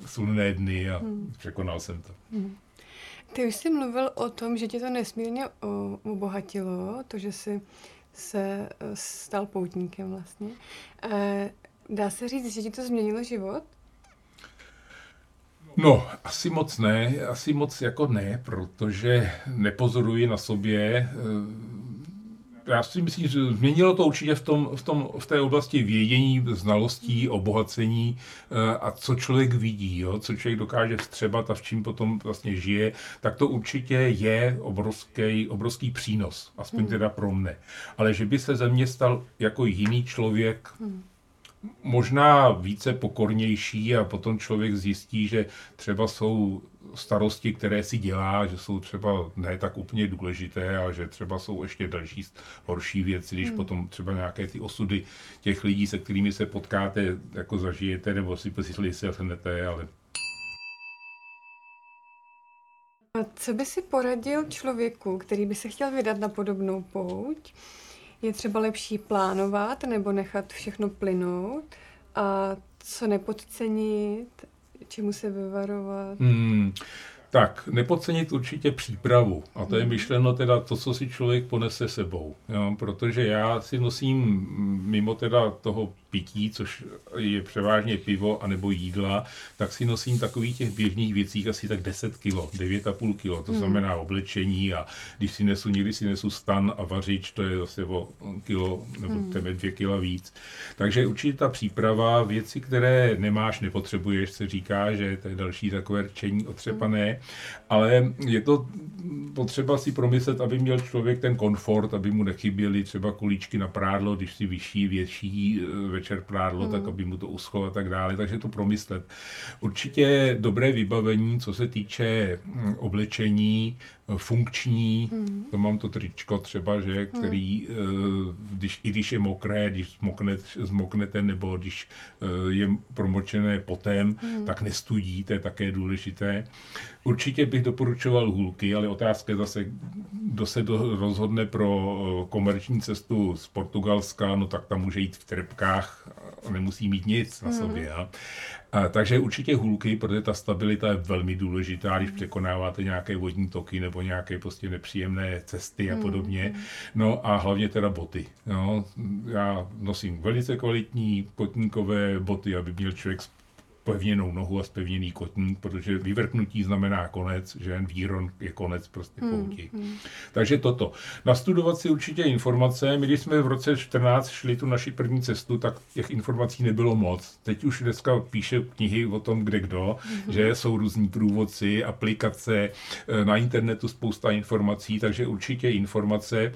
slunné dny a mm. překonal jsem to. Mm. Ty už jsi mluvil o tom, že tě to nesmírně obohatilo, to, že jsi se e, stal poutníkem vlastně. E, dá se říct, že ti to změnilo život? No, asi moc ne, asi moc jako ne, protože nepozoruji na sobě já si myslím, že změnilo to určitě v, tom, v, tom, v té oblasti vědění, znalostí, obohacení eh, a co člověk vidí, jo? co člověk dokáže vstřebat a v čím potom vlastně žije, tak to určitě je obrovský, obrovský přínos, aspoň hmm. teda pro mne. Ale že by se ze mě stal jako jiný člověk, hmm možná více pokornější a potom člověk zjistí, že třeba jsou starosti, které si dělá, že jsou třeba ne tak úplně důležité a že třeba jsou ještě další horší věci, když hmm. potom třeba nějaké ty osudy těch lidí, se kterými se potkáte, jako zažijete, nebo si si se ale a co by si poradil člověku, který by se chtěl vydat na podobnou pouť? Je třeba lepší plánovat nebo nechat všechno plynout? A co nepodcenit? Čemu se vyvarovat? Hmm. Tak, nepodcenit určitě přípravu. A to je hmm. myšleno teda to, co si člověk ponese sebou. Jo? Protože já si nosím mimo teda toho pití, což je převážně pivo anebo jídla, tak si nosím takových těch běžných věcí asi tak 10 kilo, 9,5 kilo, to hmm. znamená oblečení a když si nesu, někdy si nesu stan a vařič, to je zase o kilo nebo hmm. téměř dvě kila víc. Takže určitě ta příprava, věci, které nemáš, nepotřebuješ, se říká, že to je další takové rčení otřepané, hmm. ale je to potřeba si promyslet, aby měl člověk ten komfort, aby mu nechyběly třeba kulíčky na prádlo, když si vyšší, větší večer prádlo, hmm. tak aby mu to uschlo a tak dále. Takže to promyslet. Určitě dobré vybavení, co se týče hm, oblečení, funkční, hmm. to mám to tričko třeba, že, hmm. který, hmm. když, i když je mokré, když zmokne, zmoknete, nebo když eh, je promočené potem, hmm. tak nestudí, to je také důležité. Určitě bych doporučoval hůlky, ale otázka je zase, kdo se do, rozhodne pro eh, komerční cestu z Portugalska, no tak tam může jít v trepkách, nemusí mít nic na hmm. sobě. Hmm. A, takže určitě hůlky, protože ta stabilita je velmi důležitá, když překonáváte nějaké vodní toky nebo nějaké prostě nepříjemné cesty a hmm, podobně. Hmm. No a hlavně teda boty. No, já nosím velice kvalitní kotníkové boty, aby měl člověk spevněnou nohu a spevněný kotník, protože vyvrknutí znamená konec, že jen výron je konec prostě hmm, pouti. Hmm. Takže toto. Nastudovat si určitě informace. My, když jsme v roce 14 šli tu naši první cestu, tak těch informací nebylo moc. Teď už dneska píše knihy o tom, kde kdo, hmm. že jsou různí průvodci, aplikace, eh, na internetu spousta informací, takže určitě informace,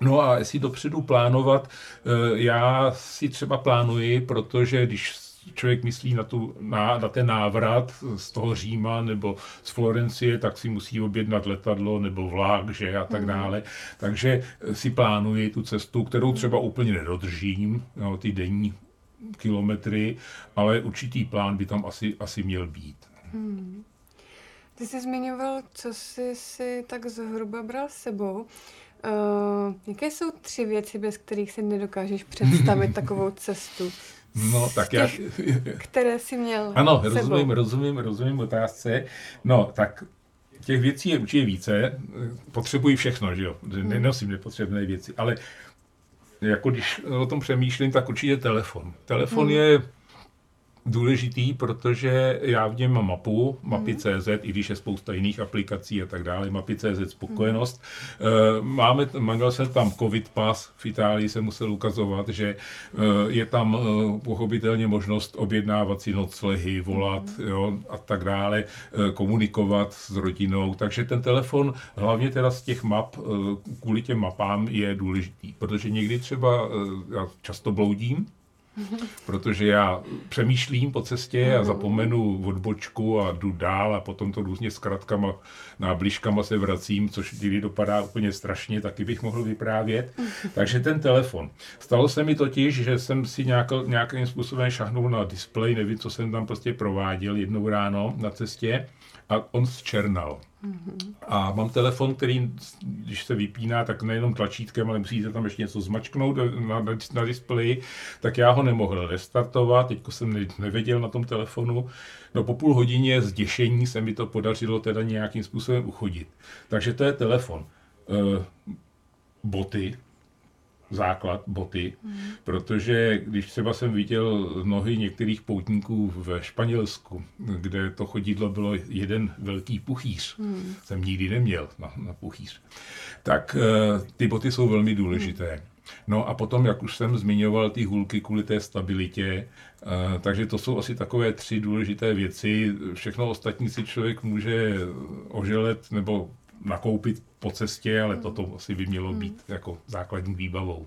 No a jestli dopředu plánovat, eh, já si třeba plánuji, protože když člověk myslí na, tu, na, na ten návrat z toho Říma nebo z Florencie, tak si musí objednat letadlo nebo vlak, že a tak mhm. dále. Takže si plánuji tu cestu, kterou třeba úplně nedodržím, no, ty denní kilometry, ale určitý plán by tam asi, asi měl být. Hmm. Ty jsi zmiňoval, co jsi si tak zhruba bral s sebou. Uh, jaké jsou tři věci, bez kterých si nedokážeš představit *laughs* takovou cestu? No, tak já... které jsi měl Ano, sebou. rozumím, rozumím, rozumím otázce. No, tak těch věcí je určitě více. Potřebuji všechno, že jo? Hmm. Nenosím nepotřebné věci, ale jako když o tom přemýšlím, tak určitě telefon. Telefon hmm. je důležitý, protože já v něm mám mapu, mapy.cz, Mhm. i když je spousta jiných aplikací a tak dále, mapy.cz spokojenost. Mm. Máme, manžel jsem tam covid pas, v Itálii se musel ukazovat, že eh, je tam eh, pochopitelně možnost objednávat si noclehy, volat Mhm. jo, a tak dále, eh, komunikovat s rodinou. Takže ten telefon, hlavně teda z těch map, eh, kvůli těm mapám je důležitý, protože někdy třeba eh, já často bloudím, protože já přemýšlím po cestě a zapomenu odbočku a jdu dál a potom to různě s kratkama, nábližkama se vracím, což někdy dopadá úplně strašně, taky bych mohl vyprávět. Takže ten telefon. Stalo se mi totiž, že jsem si nějak, nějakým způsobem šahnul na displej, nevím, co jsem tam prostě prováděl jednou ráno na cestě a on zčernal. A mám telefon, který, když se vypíná, tak nejenom tlačítkem, ale musíte tam ještě něco zmačknout na, na, na displeji, tak já ho nemohl restartovat, teďko jsem ne, nevěděl na tom telefonu. No po půl hodině zděšení se mi to podařilo teda nějakým způsobem uchodit. Takže to je telefon. E, boty, základ, boty, mm. protože když třeba jsem viděl nohy některých poutníků ve Španělsku, kde to chodidlo bylo jeden velký puchýř, mm. jsem nikdy neměl na, na puchýř, tak uh, ty boty jsou velmi důležité. Mm. No a potom, jak už jsem zmiňoval, ty hůlky kvůli té stabilitě, uh, takže to jsou asi takové tři důležité věci. Všechno ostatní si člověk může oželet nebo nakoupit po cestě, ale toto asi by mělo být jako základní výbavou.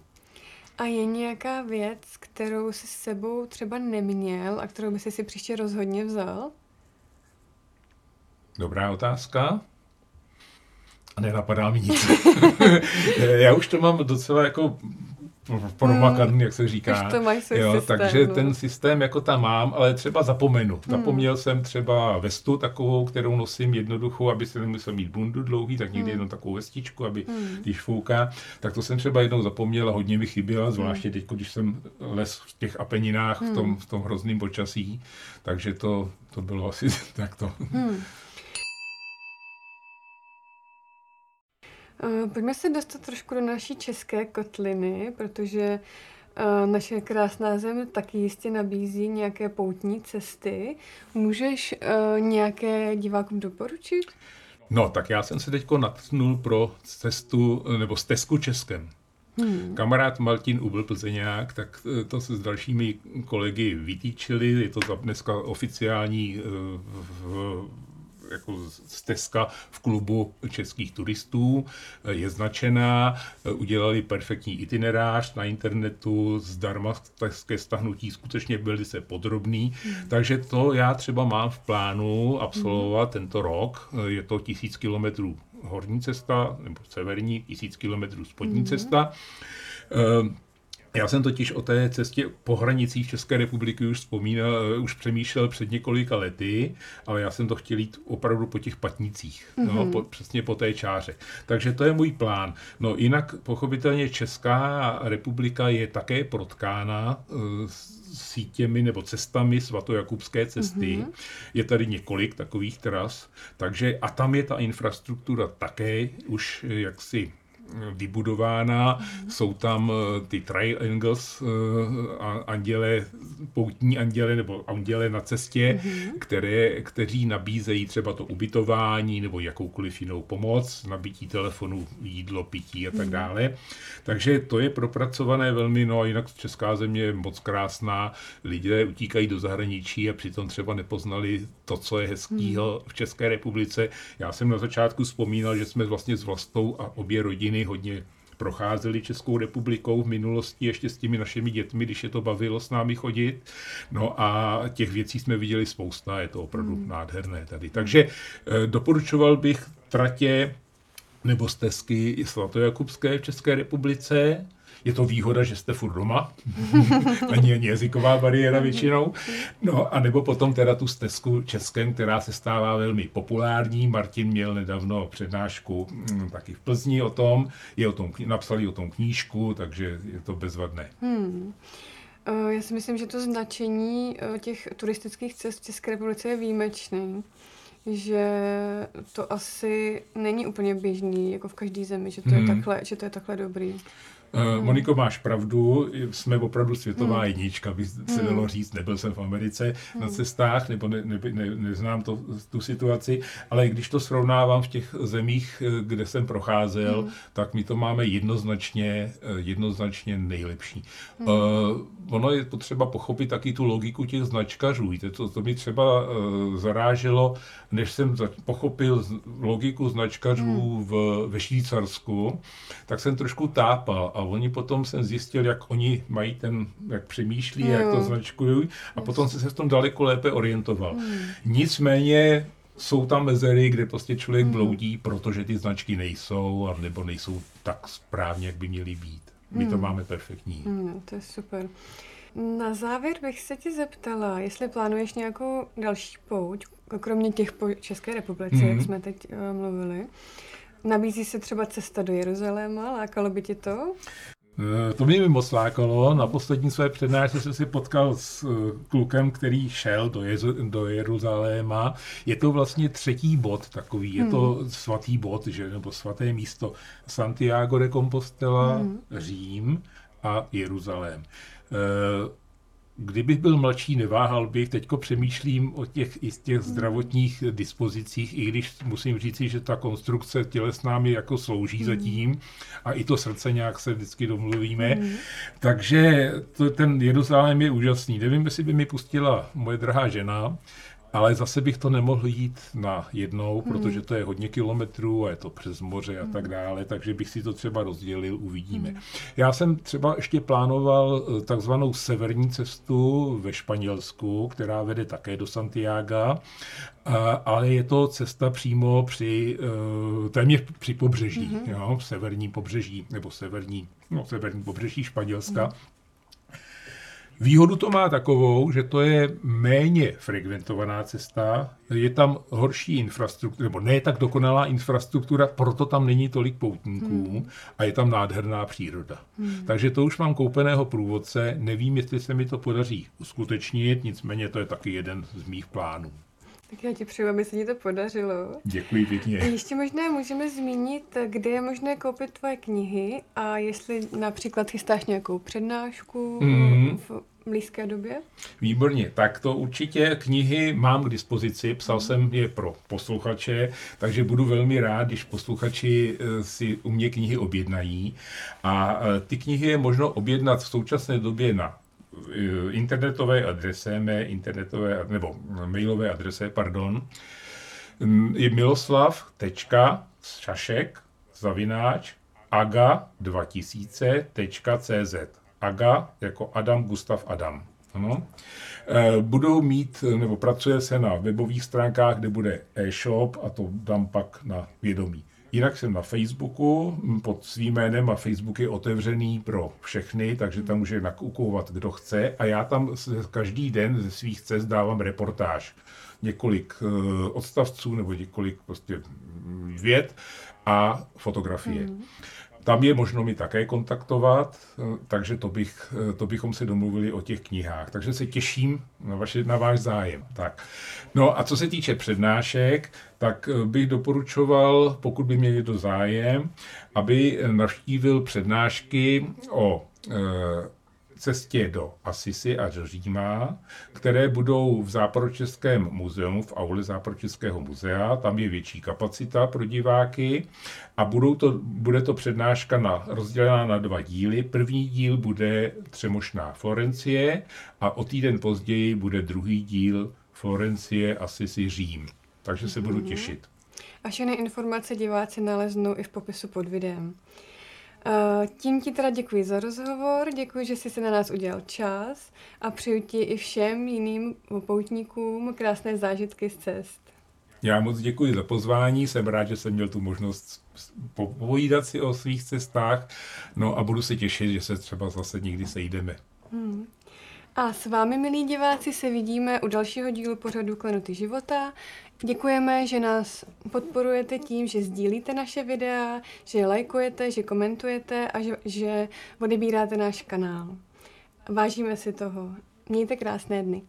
A je nějaká věc, kterou si s sebou třeba neměl a kterou by si si příště rozhodně vzal? Dobrá otázka. A nenapadá mi nic. *laughs* Já už to mám docela jako promakaný, jak se říká. Už to máš svůj jo, systém, takže no. ten systém jako tam mám, ale třeba zapomenu. Zapomněl jsem třeba vestu takovou, kterou nosím jednoduchou, aby se nemusel mít bundu dlouhý, tak někdy jenom takovou vestičku, aby když fouká. Tak to jsem třeba jednou zapomněl a hodně mi chyběla, zvláště teď, když jsem les v těch Apeninách v tom, v tom hrozném počasí. Takže to, to bylo asi *laughs* takto. Uh, pojďme se dostat trošku do naší české kotliny, protože uh, naše krásná zem taky jistě nabízí nějaké poutní cesty. Můžeš uh, nějaké divákům doporučit? No, tak já jsem se teď natchnul pro cestu, nebo stezku Českem. Hmm. Kamarád Martin Ubl Plzeňák, tak to se s dalšími kolegy vytýčili, je to dneska oficiální v, jako stezka v klubu českých turistů, je značená, udělali perfektní itinerář na internetu, zdarma ke stahnutí, skutečně byli se podrobný, mm. takže to já třeba mám v plánu absolvovat mm. tento rok, je to tisíc kilometrů horní cesta, nebo severní, tisíc kilometrů spodní mm. cesta. Já jsem totiž o té cestě po hranicích České republiky už vzpomínal, už přemýšlel před několika lety, ale já jsem to chtěl jít opravdu po těch patnicích, mm-hmm. no, po, přesně po té čáře. Takže to je můj plán. No jinak pochopitelně Česká republika je také protkána uh, sítěmi nebo cestami svatojakubské cesty. Mm-hmm. Je tady několik takových tras, takže a tam je ta infrastruktura také už jaksi vybudována. Jsou tam ty triangles, anděle, poutní anděle nebo anděle na cestě, mm. které, kteří nabízejí třeba to ubytování nebo jakoukoliv jinou pomoc, nabití telefonu, jídlo, pití a tak dále. Takže to je propracované velmi, no a jinak Česká země je moc krásná, lidé utíkají do zahraničí a přitom třeba nepoznali to, co je hezkýho v České republice. Já jsem na začátku vzpomínal, že jsme vlastně s vlastou a obě rodiny hodně procházeli Českou republikou v minulosti ještě s těmi našimi dětmi, když je to bavilo s námi chodit. No a těch věcí jsme viděli spousta, je to opravdu hmm. nádherné tady. Takže eh, doporučoval bych tratě nebo stezky svatojakubské v České republice. Je to výhoda, že jste furt doma. *laughs* Není ani jazyková bariéra většinou. No a nebo potom teda tu stezku českém, která se stává velmi populární. Martin měl nedávno přednášku hm, taky v Plzni o tom. Je o tom, napsali o tom knížku, takže je to bezvadné. Hmm. Já si myslím, že to značení těch turistických cest v České republice je výjimečný že to asi není úplně běžný, jako v každé zemi, že to, hmm. je takhle, že to je takhle dobrý. Hmm. Moniko, máš pravdu, jsme opravdu světová hmm. jednička, by se hmm. dalo říct, nebyl jsem v Americe hmm. na cestách, nebo ne, ne, ne, neznám to, tu situaci, ale když to srovnávám v těch zemích, kde jsem procházel, hmm. tak my to máme jednoznačně, jednoznačně nejlepší. Hmm. Uh, ono je potřeba pochopit taky tu logiku těch značkařů. Víte, to, to mi třeba uh, zaráželo, než jsem pochopil logiku značkařů hmm. v, ve Švýcarsku, tak jsem trošku tápal a oni potom jsem zjistil, jak oni mají ten, jak přemýšlí, hmm. jak to značkují a potom jsem se v tom daleko lépe orientoval. Hmm. Nicméně jsou tam mezery, kde prostě člověk hmm. bloudí, protože ty značky nejsou, a nebo nejsou tak správně, jak by měly být. My hmm. to máme perfektní. Hmm, to je super. Na závěr bych se ti zeptala, jestli plánuješ nějakou další pouť, kromě těch po České republice, hmm. jak jsme teď uh, mluvili. Nabízí se třeba cesta do Jeruzaléma, lákalo by tě to? Eh, to mě mi moc lákalo. Na poslední své přednášce jsem si potkal s eh, klukem, který šel do, Jezu, do Jeruzaléma. Je to vlastně třetí bod takový, je hmm. to svatý bod, že, nebo svaté místo Santiago de Compostela, hmm. Řím a Jeruzalém. E, Kdybych byl mladší, neváhal bych. Teďko přemýšlím o těch, i těch zdravotních dispozicích, i když musím říci, že ta konstrukce tělesná mi jako slouží mm. zatím a i to srdce nějak se vždycky domluvíme. Mm. Takže to, ten Jeruzalém je úžasný. Nevím, jestli by mi pustila moje drahá žena, ale zase bych to nemohl jít na jednou, hmm. protože to je hodně kilometrů a je to přes moře a hmm. tak dále, takže bych si to třeba rozdělil, uvidíme. Hmm. Já jsem třeba ještě plánoval eh, takzvanou severní cestu ve Španělsku, která vede také do Santiago, ale je to cesta přímo při, eh, téměř při pobřeží, mm-hmm. jo, severní pobřeží, nebo severní, no, severní pobřeží Španělska. Mm. Výhodu to má takovou, že to je méně frekventovaná cesta, je tam horší infrastruktura, nebo ne tak dokonalá infrastruktura, proto tam není tolik poutníků hmm. a je tam nádherná příroda. Hmm. Takže to už mám koupeného průvodce, nevím, jestli se mi to podaří uskutečnit, nicméně to je taky jeden z mých plánů. Tak já ti přeju, aby se ti to podařilo. Děkuji pěkně. A ještě možná můžeme zmínit, kde je možné koupit tvoje knihy a jestli například chystáš nějakou přednášku mm. v blízké době? Výborně, tak to určitě knihy mám k dispozici, psal jsem je pro posluchače, takže budu velmi rád, když posluchači eh, si u mě knihy objednají. A eh, ty knihy je možno objednat v současné době na internetové adrese, mé internetové, nebo mailové adrese, pardon, mm, je miloslav.šašek zavináč aga2000.cz aga jako Adam Gustav Adam. Ano. Eh, budou mít, nebo pracuje se na webových stránkách, kde bude e-shop a to dám pak na vědomí. Jinak jsem na Facebooku pod svým jménem a Facebook je otevřený pro všechny, takže tam může nakoukovat, kdo chce. A já tam každý den ze svých cest dávám reportáž. Několik uh, odstavců nebo několik prostě věd a fotografie. Mm. Tam je možno mi také kontaktovat, takže to, bych, to bychom se domluvili o těch knihách. Takže se těším na, vaši, na váš zájem. Tak. No a co se týče přednášek, tak bych doporučoval, pokud by měli do zájem, aby navštívil přednášky o cestě do Asisi a do Říma, které budou v Západočeském muzeu, v aule Západočeského muzea, tam je větší kapacita pro diváky a budou to, bude to přednáška na, rozdělená na dva díly. První díl bude Třemošná Florencie a o týden později bude druhý díl Florencie, Asisi, Řím. Takže se mm-hmm. budu mhm. těšit. A všechny informace diváci naleznou i v popisu pod videem. Tím ti teda děkuji za rozhovor, děkuji, že jsi si na nás udělal čas a přeju ti i všem jiným poutníkům krásné zážitky z cest. Já moc děkuji za pozvání, jsem rád, že jsem měl tu možnost povídat si o svých cestách, no a budu se těšit, že se třeba zase někdy sejdeme. Hmm. A s vámi, milí diváci, se vidíme u dalšího dílu pořadu Klenuty života. Děkujeme, že nás podporujete tím, že sdílíte naše videa, že lajkujete, že komentujete a že, že odebíráte náš kanál. Vážíme si toho. Mějte krásné dny.